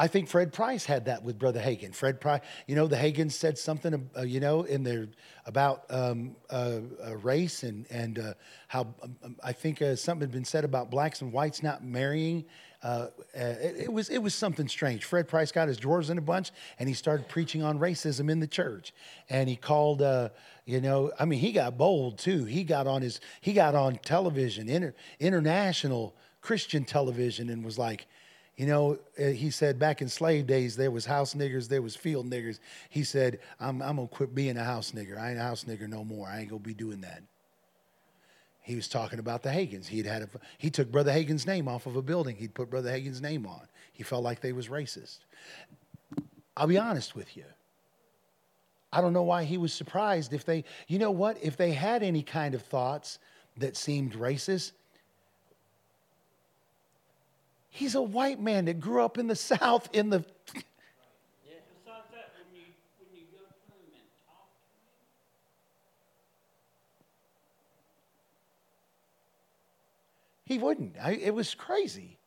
I think Fred Price had that with Brother Hagin. Fred Price, you know, the Hagins said something, uh, you know, in their about um, uh, uh, race and and uh, how um, um, I think uh, something had been said about blacks and whites not marrying. Uh, it, it was it was something strange. Fred Price got his drawers in a bunch and he started preaching on racism in the church. And he called, you know, I mean, he got bold too. He got on his he got on television, inter, international Christian television, and was like. You know, uh, he said back in slave days, there was house niggers, there was field niggers. He said, I'm, I'm going to quit being a house nigger. I ain't a house nigger no more. I ain't going to be doing that. He was talking about the Hagins. He'd had a, he took Brother Hagin's name off of a building. He'd put Brother Hagin's name on. He felt like they was racist. I'll be honest with you. I don't know why he was surprised if they, you know what, if they had any kind of thoughts that seemed racist, He's a white man that grew up in the South in the. He wouldn't. I, it was crazy.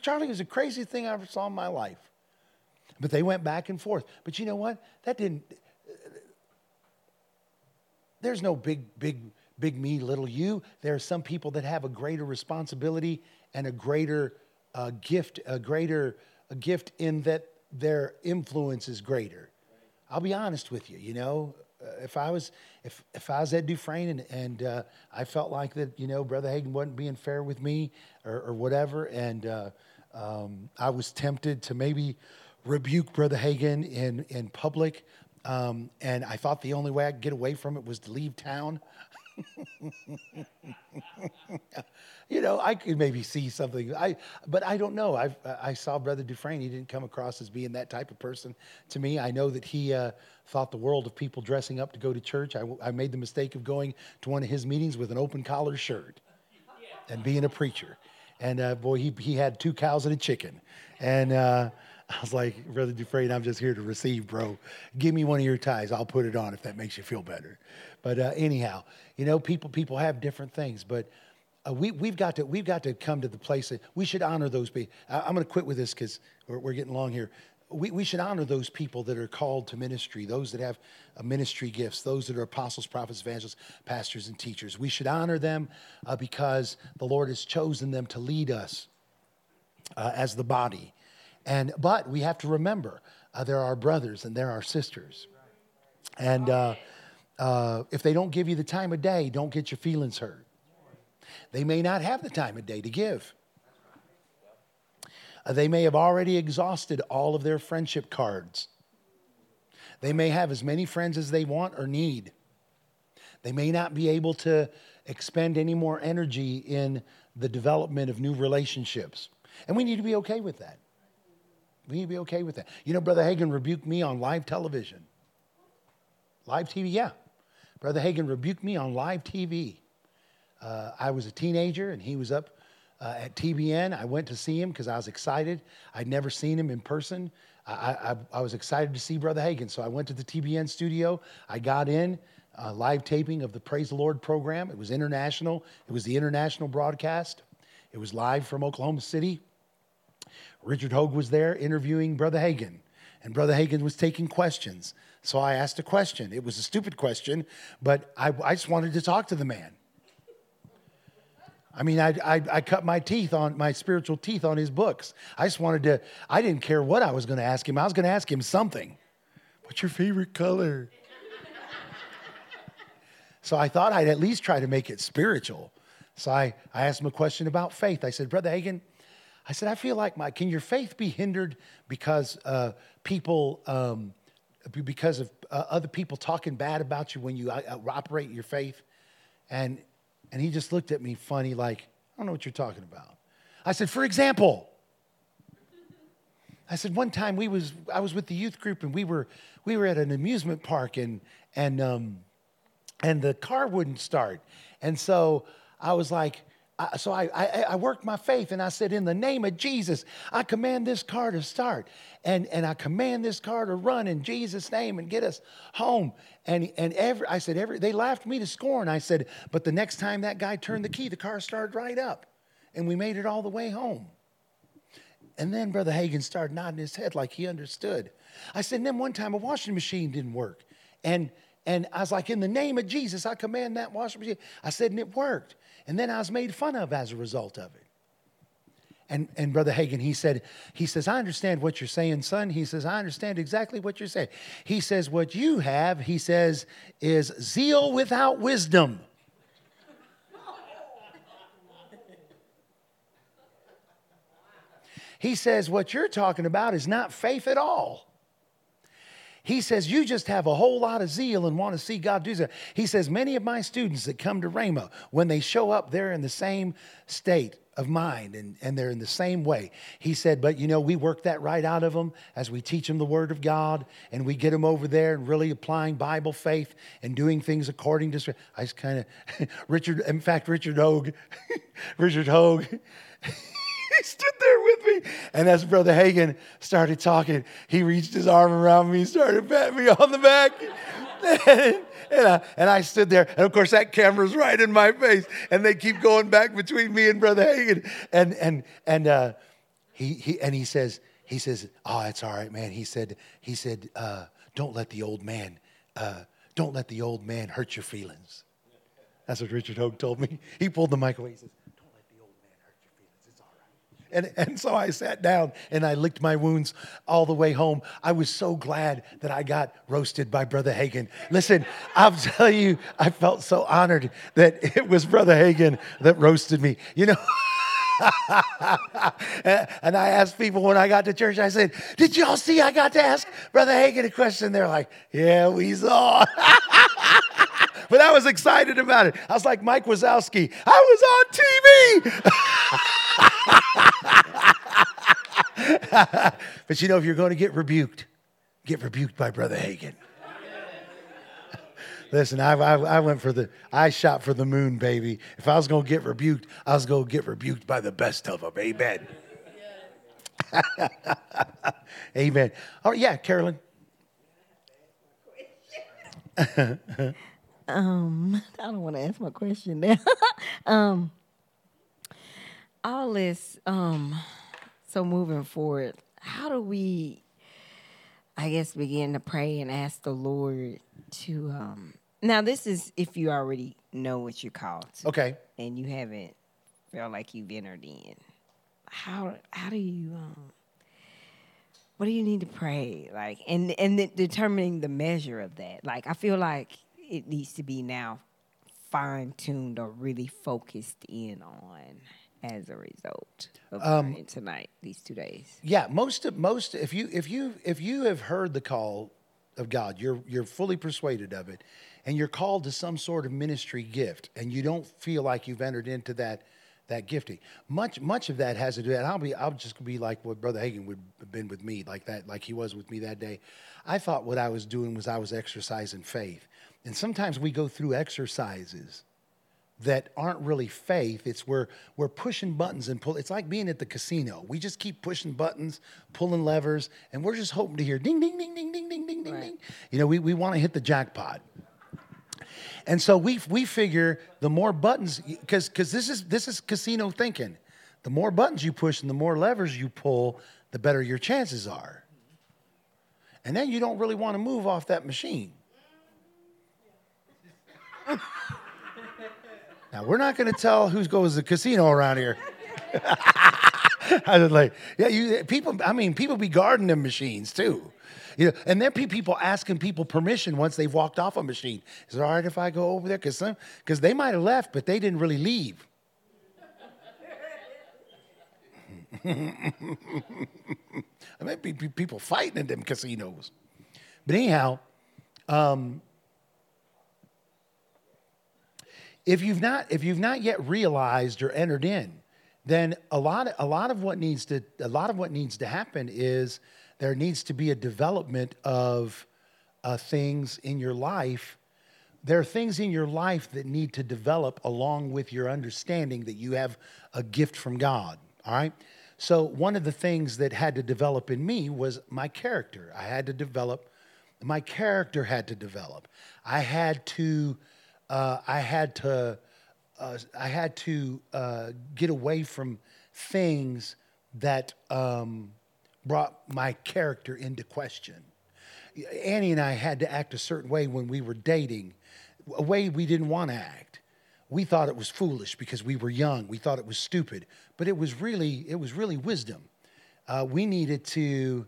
Charlie was the craziest thing I ever saw in my life. But they went back and forth. But you know what? That didn't. There's no big, big, big me, little you. There are some people that have a greater responsibility and a greater uh, gift, a greater a gift in that their influence is greater. I'll be honest with you. You know, uh, if I was if if I was Ed Dufresne and, and uh, I felt like that, you know, Brother Hagin wasn't being fair with me or, or whatever, and uh, um, I was tempted to maybe rebuke Brother Hagin in in public, um, and I thought the only way I could get away from it was to leave town. you know, I could maybe see something. I, but I don't know. I, I saw Brother Dufresne. He didn't come across as being that type of person to me. I know that he uh, thought the world of people dressing up to go to church. I, I made the mistake of going to one of his meetings with an open collar shirt and being a preacher. And uh, boy, he, he had two cows and a chicken. And uh, I was like, Brother Dufresne, I'm just here to receive, bro. Give me one of your ties. I'll put it on if that makes you feel better. But uh, anyhow, you know, people people have different things. But uh, we, we've, got to, we've got to come to the place that we should honor those people. I'm going to quit with this because we're, we're, getting long here. We, we should honor those people that are called to ministry, those that have uh, ministry gifts, those that are apostles, prophets, evangelists, pastors, and teachers. We should honor them uh, because the Lord has chosen them to lead us uh, as the body. And, but we have to remember uh, there are brothers and there are sisters. And uh, if they don't give you the time of day, don't get your feelings hurt. They may not have the time of day to give. Uh, they may have already exhausted all of their friendship cards. They may have as many friends as they want or need. They may not be able to expend any more energy in the development of new relationships. And we need to be okay with that. We need to be okay with that. You know, Brother Hagin rebuked me on live television. Live TV, yeah. Brother Hagin rebuked me on live TV. Uh, I was a teenager and he was up uh, at TBN. I went to see him because I was excited. I'd never seen him in person. I, I, I, was excited to see Brother Hagin. So I went to the TBN studio. I got in, uh, live taping of the Praise the Lord program. It was international, it was the international broadcast. It was live from Oklahoma City. Richard Hogue was there interviewing Brother Hagin, and Brother Hagin was taking questions. So I asked a question. It was a stupid question, but I, I just wanted to talk to the man. I mean, I, I, I, cut my teeth on my spiritual teeth on his books. I just wanted to, I didn't care what I was going to ask him. I was going to ask him something. What's your favorite color? so I thought I'd at least try to make it spiritual. So I, I asked him a question about faith. I said, Brother Hagin, I said, I feel like my, can your faith be hindered because uh, people, um, because of uh, other people talking bad about you when you uh, operate your faith? And and he just looked at me funny, like, I don't know what you're talking about. I said, for example, I said, one time we was, I was with the youth group and we were, we were at an amusement park and, and, um, and the car wouldn't start. And so I was like, I, so I, I, I, worked my faith and I said, In the name of Jesus, I command this car to start. And, and I command this car to run in Jesus' name and get us home. And, and every, I said, every, they laughed me to scorn. I said, But the next time that guy turned the key, the car started right up. And we made it all the way home. And then Brother Hagin started nodding his head like he understood. I said, and then one time a washing machine didn't work. And and I was like, in the name of Jesus, I command that washing machine. I said, and it worked. And then I was made fun of as a result of it. And, and Brother Hagin, he said, he says, I understand what you're saying, son. He says, I understand exactly what you're saying. He says, what you have, he says, is zeal without wisdom. he says, what you're talking about is not faith at all. He says, You just have a whole lot of zeal and want to see God do that. He says, Many of my students that come to Rhema, when they show up, they're in the same state of mind and, and they're in the same way. He said, But you know, we work that right out of them as we teach them the Word of God and we get them over there and really applying Bible faith and doing things according to. I just kind of, Richard, in fact, Richard Hogue, Richard Hogue, he stood there with me. And as Brother Hagin started talking, he reached his arm around me, started patting me on the back. and, and, I, and I stood there. And of course, that camera's right in my face. And they keep going back between me and Brother Hagin. And, and, and, uh, he, he, and he says, he says, oh, it's all right, man. He said, he said, uh, don't let the old man, uh, don't let the old man hurt your feelings. That's what Richard Hogue told me. He pulled the mic away. He says, and, and so I sat down and I licked my wounds all the way home. I was so glad that I got roasted by Brother Hagin. Listen, I'll tell you, I felt so honored that it was Brother Hagin that roasted me. You know, and I asked people when I got to church, I said, Did y'all see I got to ask Brother Hagin a question? They're like, Yeah, we saw. but I was excited about it. I was like Mike Wazowski, I was on TV. but you know, if you're going to get rebuked, get rebuked by Brother Hagin. Listen, I, I, I, went for the, I shot for the moon, baby. If I was going to get rebuked, I was going to get rebuked by the best of them. Amen. Amen. Oh, yeah, Carolyn. um, I don't want to ask my question now. um, all this, um, so moving forward, how do we, I guess, begin to pray and ask the Lord to, um, now this is if you already know what you're called to Okay. and you haven't felt like you've entered in. How how do you um what do you need to pray like and and then determining the measure of that like i feel like it needs to be now fine-tuned or really focused in on as a result of um, learning tonight these two days Yeah, most of most if you if you if you have heard the call of God, you're you're fully persuaded of it, and you're called to some sort of ministry gift, and you don't feel like you've entered into that that gifting. Much much of that has to do. And I'll be I'll just be like what Brother Hagin would have been with me, like that, like he was with me that day. I thought what I was doing was I was exercising faith, and sometimes we go through exercises that aren't really faith. It's where we're pushing buttons and pull. It's like being at the casino. We just keep pushing buttons, pulling levers, and we're just hoping to hear ding, ding, ding, ding, ding, ding, ding, ding, Right. ding. You know, we, we want to hit the jackpot. And so we we figure the more buttons, because because this is this is casino thinking. The more buttons you push and the more levers you pull, the better your chances are. And then you don't really want to move off that machine. Now we're not going to tell who goes to the casino around here. I was like, yeah, you people. I mean, people be guarding them machines too, you know. And there be people asking people permission once they've walked off a machine. Is it all right if I go over there? Because some, because they might have left, but they didn't really leave. I might be be people fighting in them casinos. But anyhow, um, if you've not if you've not yet realized or entered in then a lot of, a lot of what needs to a lot of what needs to happen is there needs to be a development of uh, things in your life. There are things in your life that need to develop along with your understanding that you have a gift from God all right? So one of the things that had to develop in me was my character. I had to develop my character had to develop. I had to uh, I had to uh, I had to uh, get away from things that um, brought my character into question. Annie and I had to act a certain way when we were dating, a way we didn't want to act. We thought it was foolish because we were young. We thought it was stupid, but it was really it was really wisdom. Uh, we needed to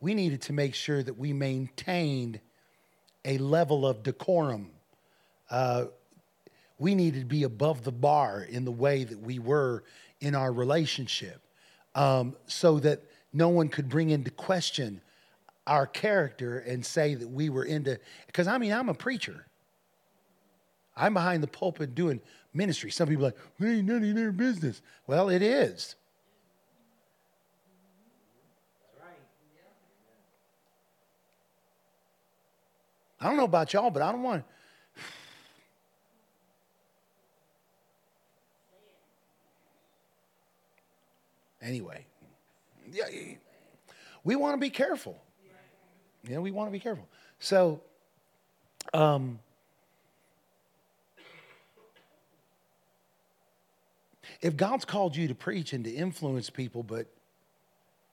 we needed to make sure that we maintained a level of decorum we needed to be above the bar in the way that we were in our relationship um, so that no one could bring into question our character and say that we were into because i mean i'm a preacher. I'm behind the pulpit doing ministry. Some people are like well, ain't none of their business. Well it is. I don't know about y'all but i don't want anyway. Yeah we want to be careful. You know we want to be careful. So um if god's called you to preach and to influence people but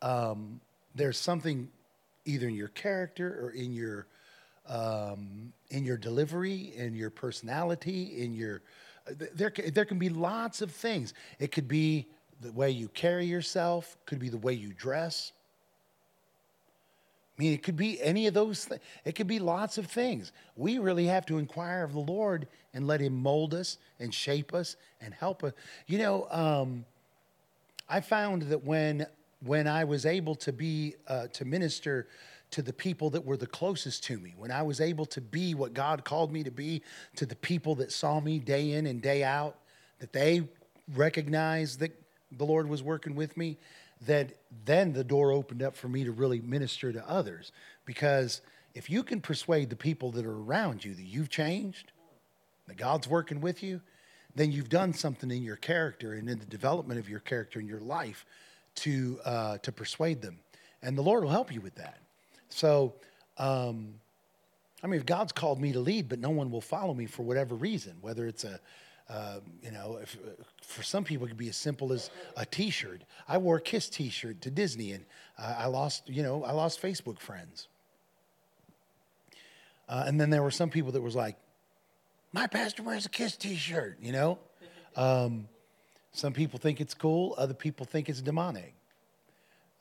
um there's something either in your character or in your um, in your delivery, in your personality, in your there there can be lots of things. It could be the way you carry yourself, could be the way you dress. I mean, it could be any of those things. It could be lots of things. We really have to inquire of the Lord and let Him mold us and shape us and help us. You know, um, I found that when when I was able to be uh, to minister to the people that were the closest to me, when I was able to be what God called me to be to the people that saw me day in and day out, that they recognized that the Lord was working with me, that then the door opened up for me to really minister to others. Because if you can persuade the people that are around you that you've changed, that God's working with you, then you've done something in your character and in the development of your character in your life to uh, to persuade them, and the Lord will help you with that. So, um, I mean, if God's called me to lead, but no one will follow me for whatever reason, whether it's a uh, you know, if, uh, for some people, it could be as simple as a T-shirt. I wore a Kiss T-shirt to Disney, and uh, I lost, you know, I lost Facebook friends. Uh, and then there were some people that was like, "My pastor wears a Kiss T-shirt," you know. Um, some people think it's cool. Other people think it's demonic.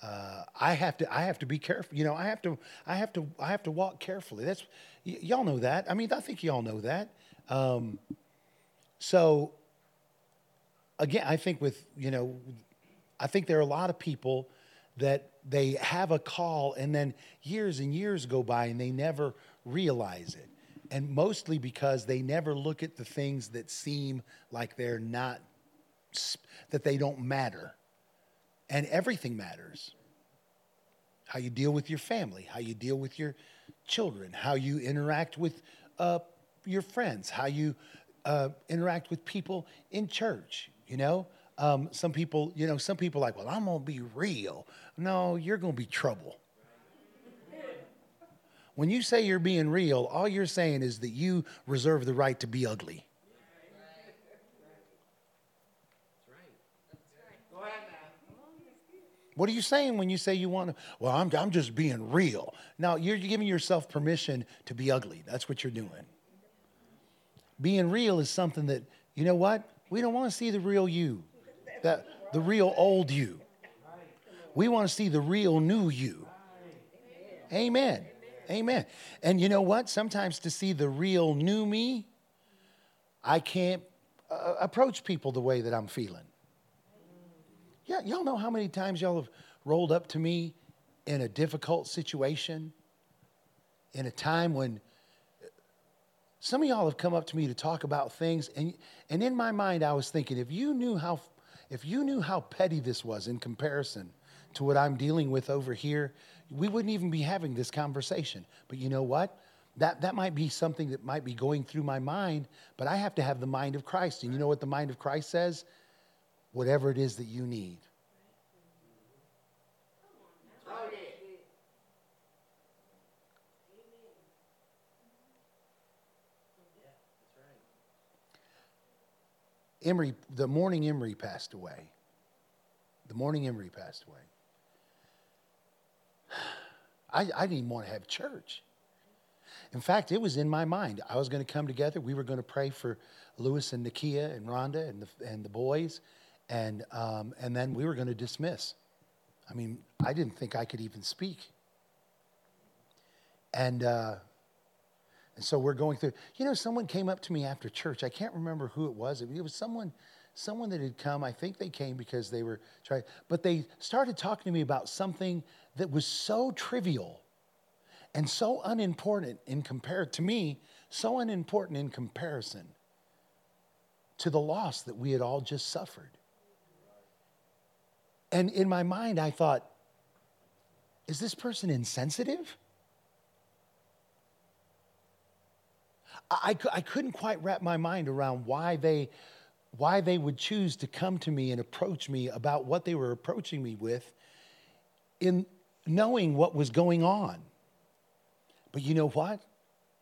Uh, I have to. I have to be careful. You know, I have to. I have to. I have to walk carefully. That's y- y'all know that. I mean, I think y'all know that. Um, so again, I think with you know, I think there are a lot of people that they have a call and then years and years go by and they never realize it. And mostly because they never look at the things that seem like they're not, that they don't matter. And everything matters. How you deal with your family, how you deal with your children, how you interact with uh, your friends, how you uh, interact with people in church, you know? Um, some people, you know, some people like, well, I'm going to be real. No, you're going to be trouble. When you say you're being real, all you're saying is that you reserve the right to be ugly. What are you saying when you say you want to? Well, I'm, I'm just being real. Now, you're giving yourself permission to be ugly. That's what you're doing. Being real is something that, you know what? We don't want to see the real you, that, the real old you. We want to see the real new you. Amen. Amen. And you know what? Sometimes to see the real new me, I can't uh, approach people the way that I'm feeling. Yeah, y'all know how many times y'all have rolled up to me in a difficult situation, in a time when some of y'all have come up to me to talk about things, and, and in my mind, I was thinking, if you knew how, if you knew how petty this was in comparison to what I'm dealing with over here, we wouldn't even be having this conversation. But you know what? That, that might be something that might be going through my mind, but I have to have the mind of Christ. And you know what the mind of Christ says? Whatever it is that you need. Emery, the morning Emery passed away. The morning Emery passed away. I, I didn't even want to have church. In fact, it was in my mind. I was going to come together. We were going to pray for Lewis and Nakia and Rhonda and the, and the boys, and, um, and then we were going to dismiss. I mean, I didn't think I could even speak. And, uh, and so we're going through. You know, someone came up to me after church. I can't remember who it was. It was someone, someone that had come. I think they came because they were trying, but they started talking to me about something that was so trivial and so unimportant in compared to me, so unimportant in comparison to the loss that we had all just suffered. And in my mind, I thought, is this person insensitive? I, I couldn't quite wrap my mind around why they, why they would choose to come to me and approach me about what they were approaching me with in knowing what was going on. But you know what?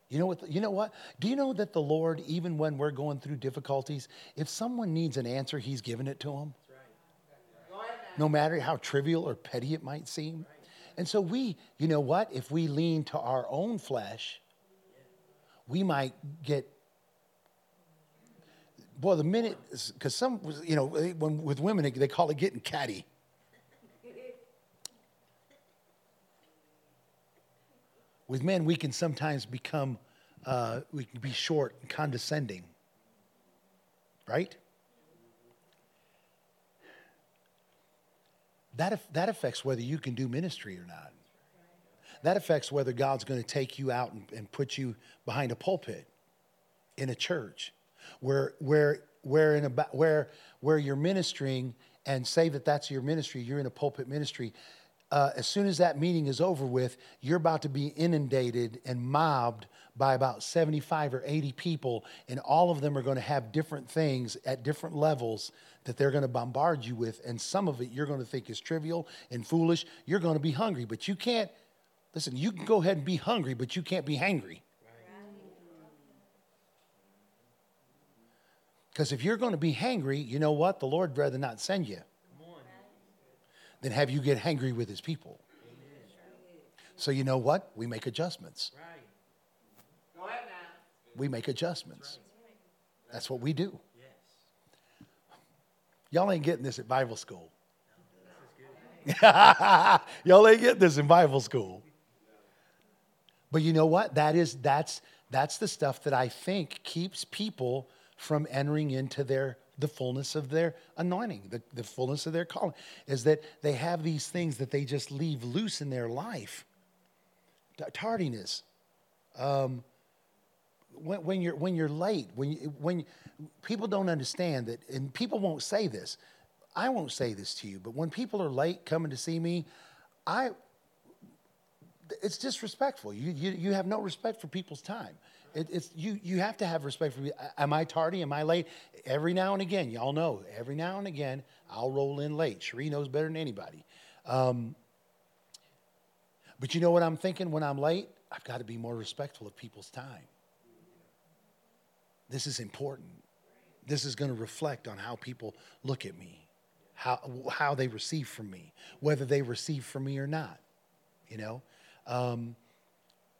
You know what? You know what? Do you know that the Lord, even when we're going through difficulties, if someone needs an answer, He's given it to them. No matter how trivial or petty it might seem. And so we, you know what? If we lean to our own flesh, we might get boy the minute because some you know when with women they call it getting catty. With men we can sometimes become uh, we can be short and condescending. Right? That, that affects whether you can do ministry or not that affects whether God's going to take you out and, and put you behind a pulpit in a church where, where, where, in a, where, where you're ministering and say that that's your ministry, you're in a pulpit ministry. Uh, as soon as that meeting is over with, you're about to be inundated and mobbed by about 75 or 80 people, and all of them are going to have different things at different levels that they're going to bombard you with. And some of it you're going to think is trivial and foolish. You're going to be hungry, but you can't Listen, you can go ahead and be hungry, but you can't be hangry. Because if you're going to be hangry, you know what? The Lord'd rather not send you than have you get hangry with his people. So you know what? We make adjustments. We make adjustments. That's what we do. Y'all ain't getting this at Bible school. Y'all ain't getting this in Bible school. But you know what? That is that's that's the stuff that I think keeps people from entering into their the fullness of their anointing, the, the fullness of their calling, is that they have these things that they just leave loose in their life. Tardiness. Um, when, when you're when you're late, when you, when people don't understand that, and people won't say this, I won't say this to you, but when people are late coming to see me, I it's disrespectful. You, you, you have no respect for people's time. It, it's, you, you have to have respect for me. Am I tardy? Am I late? Every now and again, y'all know, every now and again, I'll roll in late. Cherie knows better than anybody. Um, but you know what I'm thinking when I'm late? I've got to be more respectful of people's time. This is important. This is going to reflect on how people look at me, how, how they receive from me, whether they receive from me or not. You know? Um,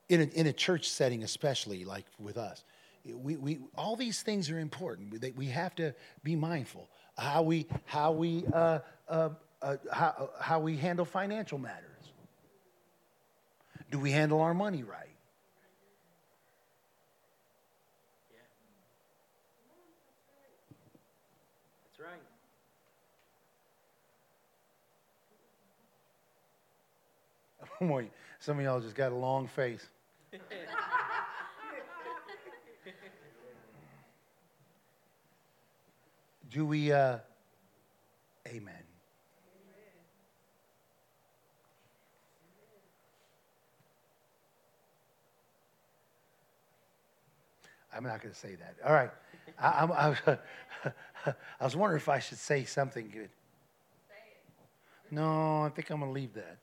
in, a, in a church setting, especially like with us, we, we, all these things are important. We, have to be mindful how we, how we, uh, uh, uh, how, how we handle financial matters. Do we handle our money right? Boy, some of y'all just got a long face. Do we, uh, amen. I'm not going to say that. All right. I, I'm, I, was, I was wondering if I should say something good. No, I think I'm going to leave that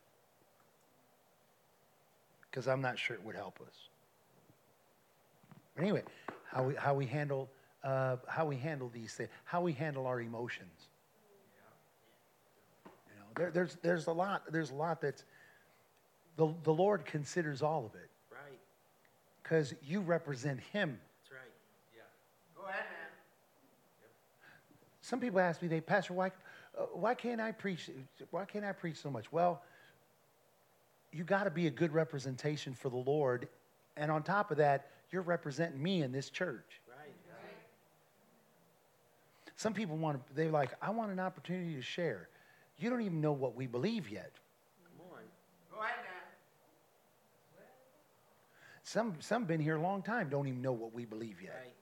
because I'm not sure it would help us. But anyway, how we, how we handle uh, how we handle these things, how we handle our emotions. You know, there, there's there's a lot there's a lot that's the the Lord considers all of it Right. because you represent Him. That's right. Yeah. Go ahead now. Some people ask me, they Pastor, why uh, why can't I preach? Why can't I preach so much? Well, you got to be a good representation for the Lord, and on top of that, you're representing me in this church. Right. Some people want to, they're like, I want an opportunity to share. You don't even know what we believe yet. Come on. Go ahead now. Some, some been here a long time, don't even know what we believe yet. Right.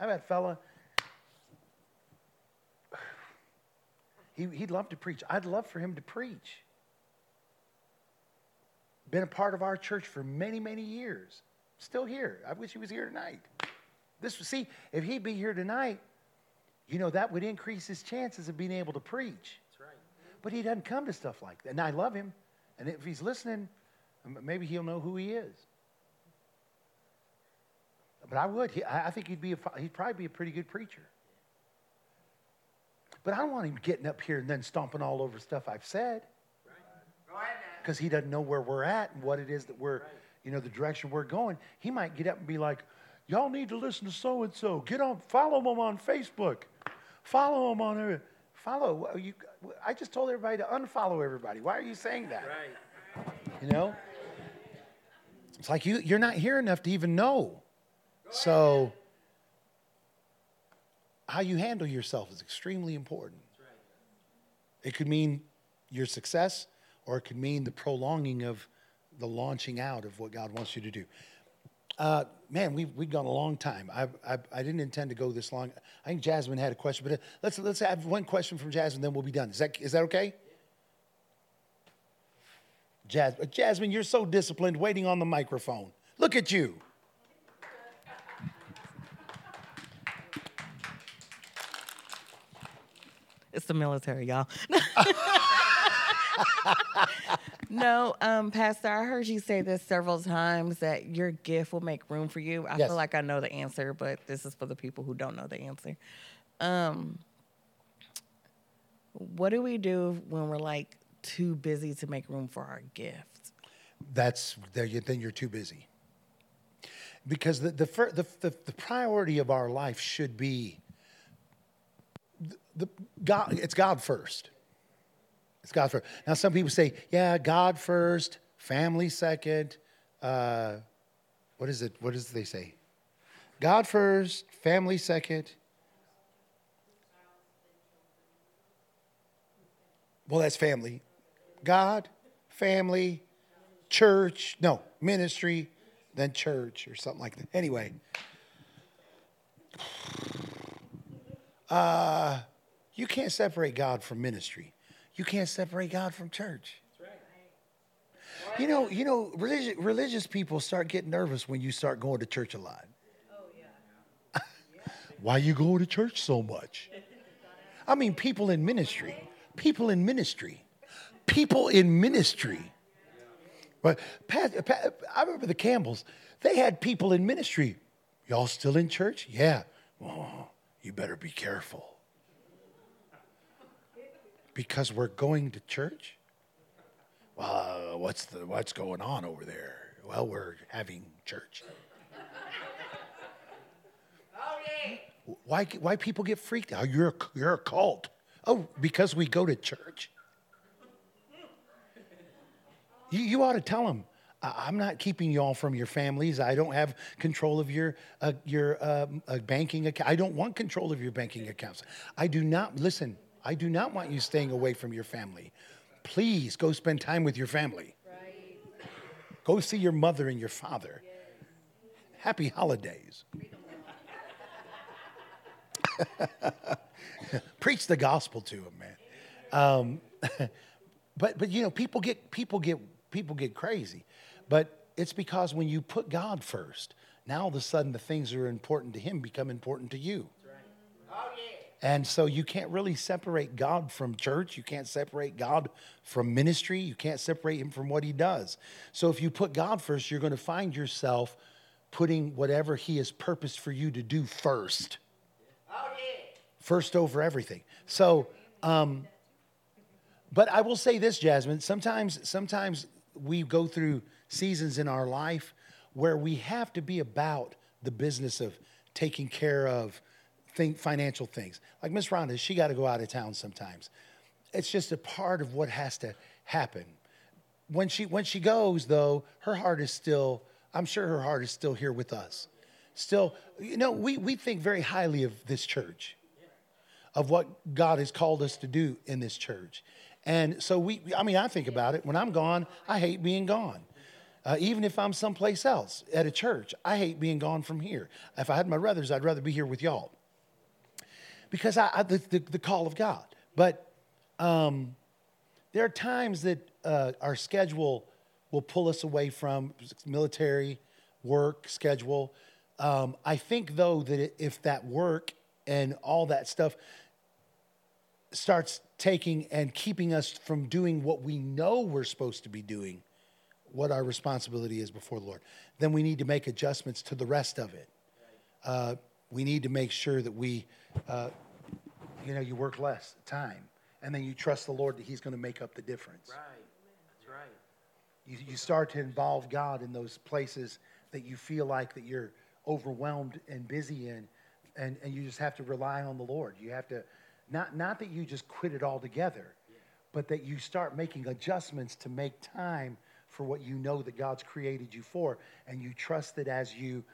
I've had a fella, he, he'd love to preach. I'd love for him to preach. Been a part of our church for many, many years. Still here. I wish he was here tonight. This see, if he'd be here tonight, you know, that would increase his chances of being able to preach. That's right. But he doesn't come to stuff like that. And I love him. And if he's listening, maybe he'll know who he is. But I would. He, I I think he'd be. A, he'd probably be a pretty good preacher. But I don't want him getting up here and then stomping all over stuff I've said Right. Go ahead now. Because he doesn't know where we're at and what it is that we're, you know, the direction we're going. He might get up and be like, "Y'all need to listen to so and so. Get on, follow them on Facebook, follow them on every, follow." You, I just told everybody to unfollow everybody. Why are you saying that? Right. You know, it's like you you're not here enough to even know. So, how you handle yourself is extremely important. It could mean your success, or it could mean the prolonging of the launching out of what God wants you to do. Uh, man, we've, we've gone a long time. I, I, I didn't intend to go this long. I think Jasmine had a question, but uh, let's, let's have one question from Jasmine, then we'll be done. Is that, is that okay? Jas- uh, Jasmine, you're so disciplined waiting on the microphone. Look at you. It's the military, y'all. No, um, Pastor, I heard you say this several times that your gift will make room for you. I Yes. feel like I know the answer, but this is for the people who don't know the answer. Um, what do we do when we're like too busy to make room for our gift? That's then you're too busy. Because the the, the the the priority of our life should be the, the God. It's God first. It's God first. Now some people say, yeah, God first, family second. Uh, what is it? What does they say? God first, family second. Well, that's family. God, family, church, no, ministry, then church or something like that. Anyway, uh, you can't separate God from ministry. You can't separate God from church. You know, you know, religious, religious people start getting nervous when you start going to church a lot. Oh, yeah. Why you going to church so much? I mean, people in ministry, people in ministry, people in ministry. But Pat, Pat, I remember the Campbells. They had people in ministry. Y'all still in church? Yeah. Oh, you better be careful. Because we're going to church? Well, uh, what's the what's going on over there? Well, we're having church. Why why people get freaked out? You're a, you're a cult. Oh, because we go to church. You, you ought to tell them, I'm not keeping y'all from your families. I don't have control of your, uh, your um, uh, banking account. I don't want control of your banking accounts. I do not, listen, I do not want you staying away from your family. Please go spend time with your family. Go see your mother and your father. Happy holidays. Preach the gospel to them, man. Um, but but you know people get people get people get crazy but it's because when you put god first now all of a sudden the things that are important to him become important to you and so you can't really separate god from church. You can't separate god from ministry. You can't separate him from what he does. So if you put god first you're going to find yourself putting whatever he has purposed for you to do first. First over everything. So um, but I will say this, Jasmine. Sometimes, sometimes we go through seasons in our life where we have to be about the business of taking care of think financial things. Like Miss Rhonda, she got to go out of town sometimes. It's just a part of what has to happen. When she when she goes, though, her heart is still. I'm sure her heart is still here with us. Still, you know, we we think very highly of this church of what God has called us to do in this church. And so we, I mean, I think about it. When I'm gone, I hate being gone. Uh, even if I'm someplace else at a church, I hate being gone from here. If I had my brothers, I'd rather be here with y'all because I, I the, the, the call of God. But um, there are times that uh, our schedule will pull us away from military work schedule. Um, I think though that if that work and all that stuff starts taking and keeping us from doing what we know we're supposed to be doing, what our responsibility is before the Lord, then we need to make adjustments to the rest of it. Uh, we need to make sure that we, uh, you know, you work less time, and then you trust the Lord that He's going to make up the difference. Right. That's right. You, you start to involve God in those places that you feel like that you're overwhelmed and busy in, and, and you just have to rely on the Lord. You have to, not, not that you just quit it altogether, but that you start making adjustments to make time for what you know that God's created you for, and you trust that as you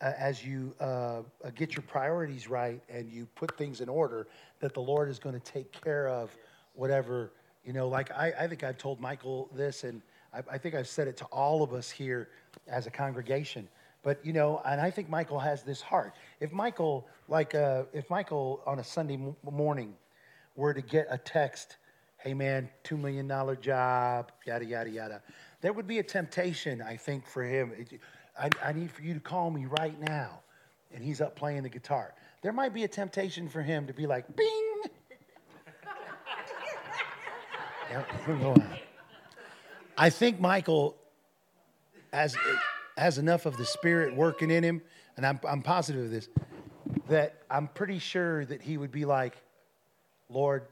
uh, as you uh, uh, get your priorities right and you put things in order, that the Lord is going to take care of whatever you know. Like I, I think I've told Michael this, and I, I think I've said it to all of us here as a congregation. But you know, and I think Michael has this heart. If Michael, like, uh, if Michael on a Sunday m- morning were to get a text, "Hey man, two million dollar job," yada yada yada, there would be a temptation, I think, for him. I, I need for you to call me right now, and he's up playing the guitar. There might be a temptation for him to be like, "Bing." I think Michael has has enough of the spirit working in him, and I'm I'm positive of this. That I'm pretty sure that he would be like, Lord,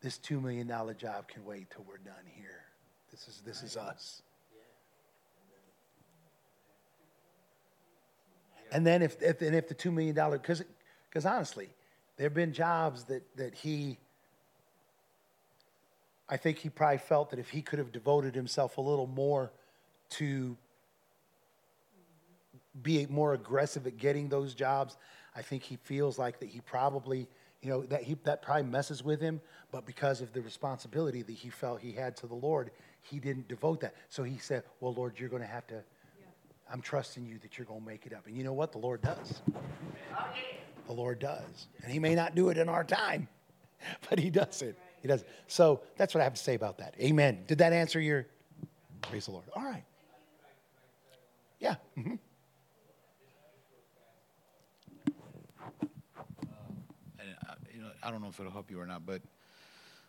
this two million dollar job can wait till we're done here. This is this is us. And then if, if and if the two million dollar because because honestly, there have been jobs that that he I think he probably felt that if he could have devoted himself a little more to be more aggressive at getting those jobs, I think he feels like that he probably, you know, that he that probably messes with him, but because of the responsibility that he felt he had to the Lord, he didn't devote that. So he said, "Well, Lord, you're going to have to I'm trusting you that you're going to make it up." And you know what? The Lord does. The Lord does. And he may not do it in our time, but he does it. He does. It. So that's what I have to say about that. Amen. Did that answer your praise the Lord? All right. Yeah. mhm. and uh, I don't know if it'll help you or not, but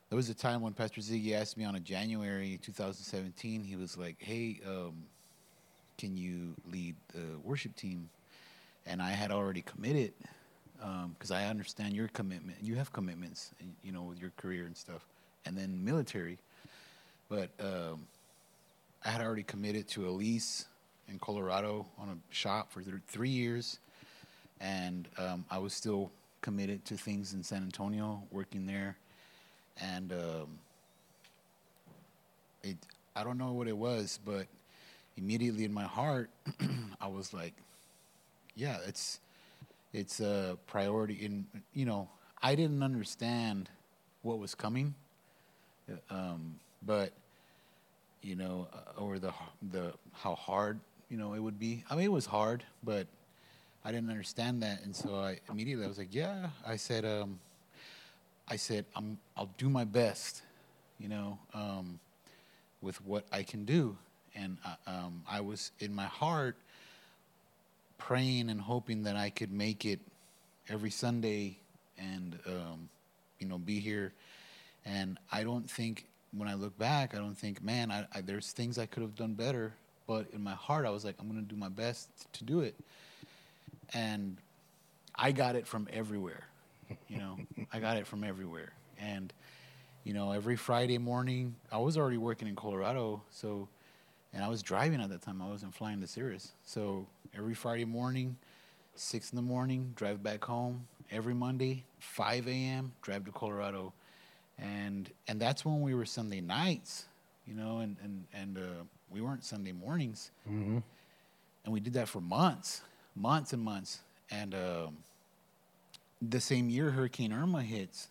there was a time when Pastor Ziggy asked me on a January 2017. He was like, "Hey, um, can you lead the worship team?" And I had already committed because I understand your commitment. You have commitments, you know, with your career and stuff, and then military. But um, I had already committed to a lease in Colorado on a shop for th- three years and um, I was still committed to things in San Antonio, working there, and um, it. I don't know what it was, but immediately in my heart, I was like, "Yeah, it's it's a priority." In you know, I didn't understand what was coming, uh, um, but you know, uh, or the the how hard you know it would be. I mean, it was hard, but I didn't understand that, and so I immediately I was like, yeah. I said, um, I said, I'm I'll do my best, you know, um, with what I can do, and I, um, I was in my heart praying and hoping that I could make it every Sunday and um, you know be here. And I don't think when I look back, I don't think, man, I, I, there's things I could have done better. But in my heart, I was like, I'm going to do my best to do it. And I got it from everywhere. You know, I got it from everywhere. And, you know, every Friday morning, I was already working in Colorado. So, and I was driving at that time. I wasn't flying to Cirrus. So every Friday morning, six in the morning, drive back home. Every Monday, 5 a.m., drive to Colorado. And, and that's when we were Sunday nights, you know, and, and, and uh, we weren't Sunday mornings. And we did that for months, months and months. And um, the same year Hurricane Irma hits,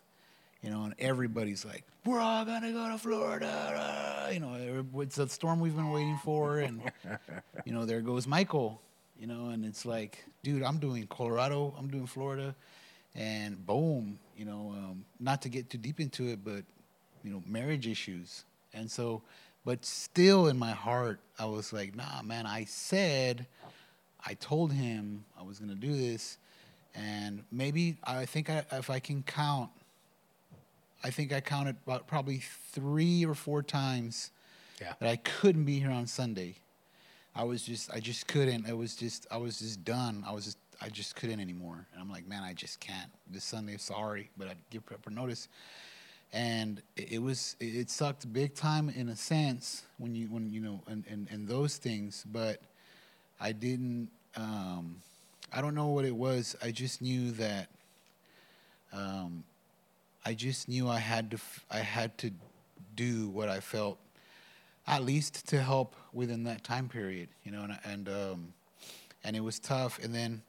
you know, and everybody's like, "We're all gonna go to Florida," you know, it's a storm we've been waiting for, and you know, there goes Michael, you know, and it's like, dude, I'm doing Colorado, I'm doing Florida, and boom, you know, um, not to get too deep into it, but you know, marriage issues, and so, but still in my heart, I was like, nah, man, I said, I told him I was gonna do this, and maybe I think I, if I can count, I think I counted about probably three or four times Yeah. that I couldn't be here on Sunday. I was just, I just couldn't. It was just, I was just done. I was just, I just couldn't anymore. And I'm like, man, I just can't. This Sunday, sorry, but I'd give proper notice. And it, it was, it, it sucked big time in a sense when you, when you know, and, and, and those things. But I didn't, um, I don't know what it was. I just knew that, um, I just knew I had to, I had to do what I felt at least to help within that time period, you know, and and um, and it was tough. And then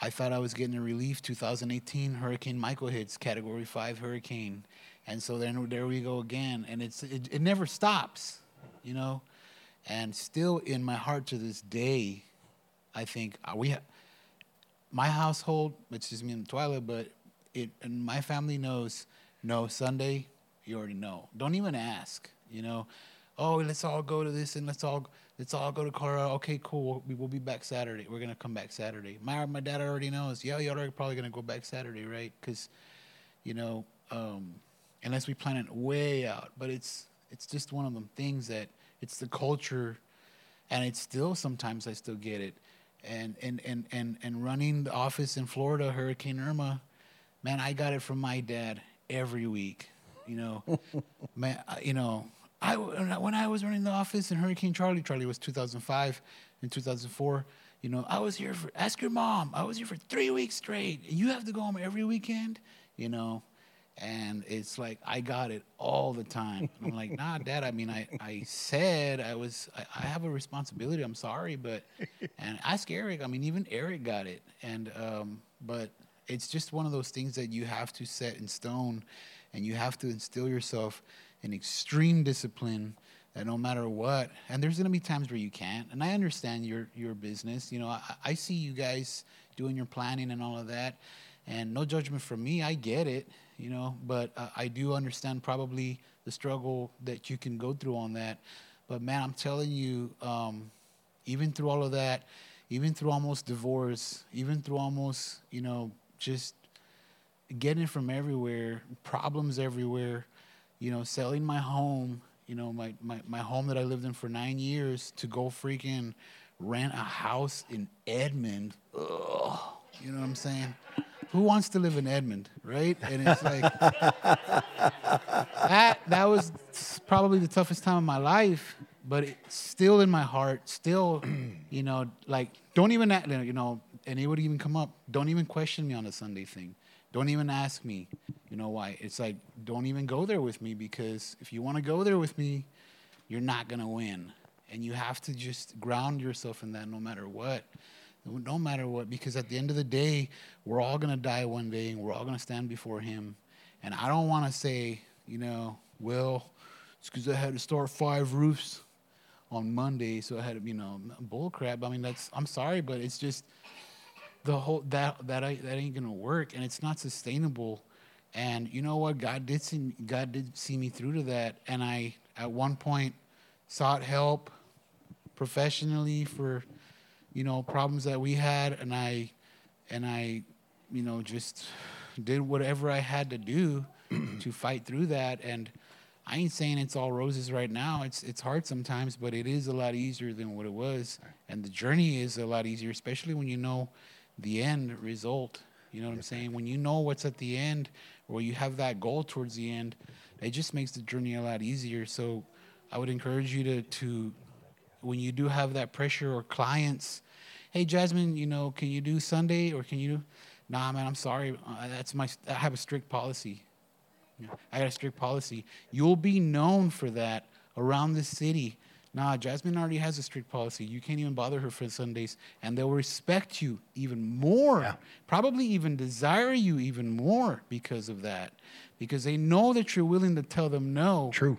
I thought I was getting a relief. 2018 Hurricane Michael hits, Category Five hurricane, and so then there we go again, and it's it, it never stops, you know, and still in my heart to this day, I think uh, we. My household, it's just me and Twyla, but it and my family knows. No Sunday, you already know. Don't even ask. You know, oh, let's all go to this and let's all let's all go to Colorado. Okay, cool. We'll, we'll be back Saturday. We're gonna come back Saturday. My my dad already knows. Yeah, you're probably gonna go back Saturday, right? Because, you know, um, unless we plan it way out. But it's it's just one of them things that it's the culture, and it's still sometimes I still get it, and and and and and running the office in Florida, Hurricane Irma, man, I got it from my dad every week. You know, man, you know, I when I was running the office in Hurricane Charley, Charley was 2005 and 2004. You know, I was here for ask your mom. I was here for three weeks straight. You have to go home every weekend. You know, and it's like I got it all the time. I'm like, nah, Dad. I mean, I, I said I was I, I have a responsibility. I'm sorry, but and ask Eric. I mean, even Eric got it, and um, but it's just one of those things that you have to set in stone, and you have to instill yourself in extreme discipline. That no matter what, and there's gonna be times where you can't, and I understand your your business. You know, I, I see you guys doing your planning and all of that, and no judgment from me. I get it, you know, but uh, I do understand probably the struggle that you can go through on that. But man, I'm telling you, um, even through all of that, even through almost divorce, even through almost, you know, just getting from everywhere, problems everywhere, you know, selling my home, you know, my, my, my home that I lived in for nine years to go freaking rent a house in Edmond. Ugh, you know what I'm saying? Who wants to live in Edmond, right? And it's like that that was probably the toughest time of my life, but it's still in my heart, still, you know, like don't even you know, and it would even come up. Don't even question me on the Sunday thing. Don't even ask me, you know why. It's like don't even go there with me because if you want to go there with me, you're not gonna win, and you have to just ground yourself in that no matter what. No matter what, because at the end of the day, we're all gonna die one day, and we're all gonna stand before Him. And I don't want to say, you know, well, because I had to start five roofs on Monday, so I had to, you know, bull crap. I mean, that's I'm sorry, but it's just the whole that that I, that ain't gonna work, and it's not sustainable. And you know what? God did see God did see me through to that, and I at one point sought help professionally for you know problems that we had, and I and I you know just did whatever I had to do to fight through that. And I ain't saying it's all roses right now. It's it's hard sometimes, but it is a lot easier than what it was, and the journey is a lot easier, especially when you know the end result. You know what I'm saying? When you know what's at the end, or you have that goal towards the end, it just makes the journey a lot easier. So, I would encourage you to to when you do have that pressure or clients, hey Jasmine, you know, can you do Sunday or can you? do Nah, man, I'm sorry. Uh, that's my. I have a strict policy. Yeah, I got a strict policy. You'll be known for that around the city. Nah, Jasmine already has a strict policy. You can't even bother her for Sundays, and they'll respect you even more. Yeah. Probably even desire you even more because of that, because they know that you're willing to tell them no True.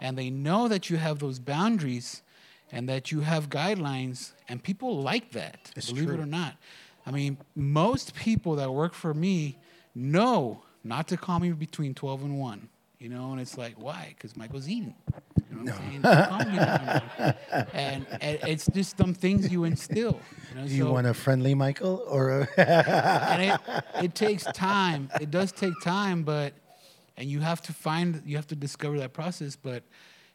and they know that you have those boundaries and that you have guidelines and people like that It's believe it true. or not i mean most people that work for me know not to call me between 12 and 1 you know and it's like why because michael's eating you know what I'm saying? Don't call me between 1. and, and it's just some things you instill you know Do you so- want a friendly Michael or a and it, it takes time. It does take time, but and you have to find, you have to discover that process. But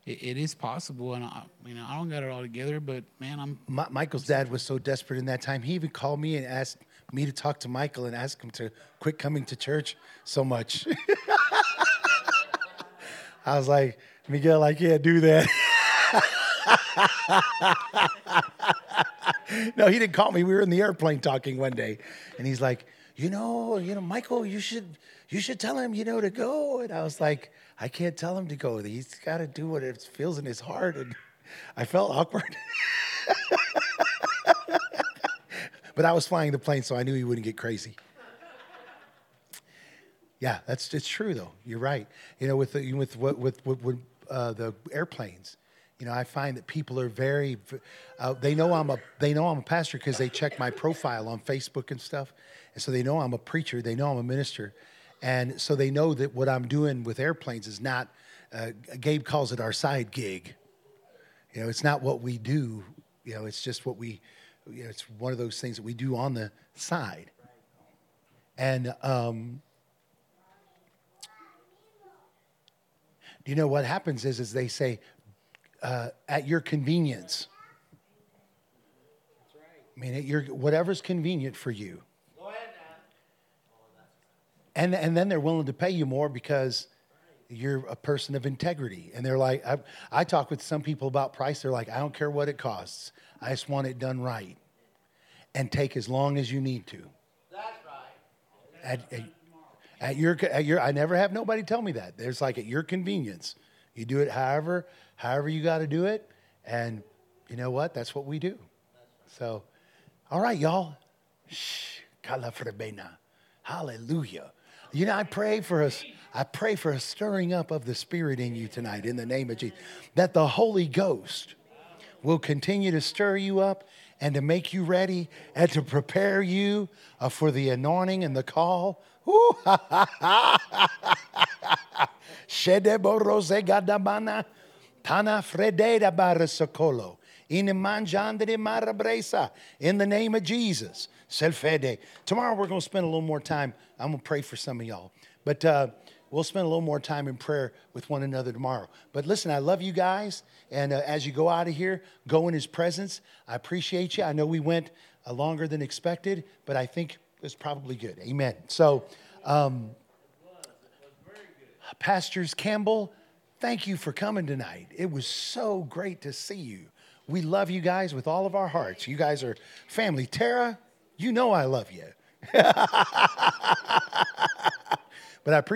it, it is possible, and I, you know, I don't got it all together. But man, I'm Mi- Michael's dad was so desperate in that time. He even called me and asked me to talk to Michael and ask him to quit coming to church so much. I was like, Miguel, I can't do that. no, he didn't call me. We were in the airplane talking one day, and he's like, you know, you know, Michael, you should, you should tell him, you know, to go. And I was like, I can't tell him to go. He's got to do what it feels in his heart. And I felt awkward. but I was flying the plane, so I knew he wouldn't get crazy. Yeah, that's it's true though. You're right. You know, with the, with with with, with, with uh, the airplanes, you know, I find that people are very. Uh, they know I'm a they know I'm a pastor because they check my profile on Facebook and stuff, and so they know I'm a preacher. They know I'm a minister, and so they know that what I'm doing with airplanes is not. Uh, Gabe calls it our side gig. You know, it's not what we do. You know, it's just what we. You know, it's one of those things that we do on the side. And um, you know what happens is, is they say, uh, at your convenience. I mean, at your, whatever's convenient for you. Go ahead now. And, and then they're willing to pay you more because you're a person of integrity. And they're like, I, I talk with some people about price. They're like, I don't care what it costs. I just want it done right. And take as long as you need to. That's right. At, at, at your, at your, I never have nobody tell me that. There's like at your convenience. You do it however, however you got to do it. And you know what? That's what we do. So, all right, y'all. Shh. Hallelujah. You know, I pray for us. I pray for a stirring up of the Spirit in you tonight in the name of Jesus. That the Holy Ghost will continue to stir you up and to make you ready and to prepare you uh, for the anointing and the call. Shedebo rose gadabana, tana frededa barasokolo. In the name of Jesus. Selfede. Tomorrow we're going to spend a little more time. I'm going to pray for some of y'all. But uh, we'll spend a little more time in prayer with one another tomorrow. But listen, I love you guys. And uh, as you go out of here, go in his presence. I appreciate you. I know we went uh, longer than expected, but I think was probably good. Amen. So, um, Pastors Campbell, thank you for coming tonight. It was so great to see you. We love you guys with all of our hearts. You guys are family. Tara, you know I love you. but I appreciate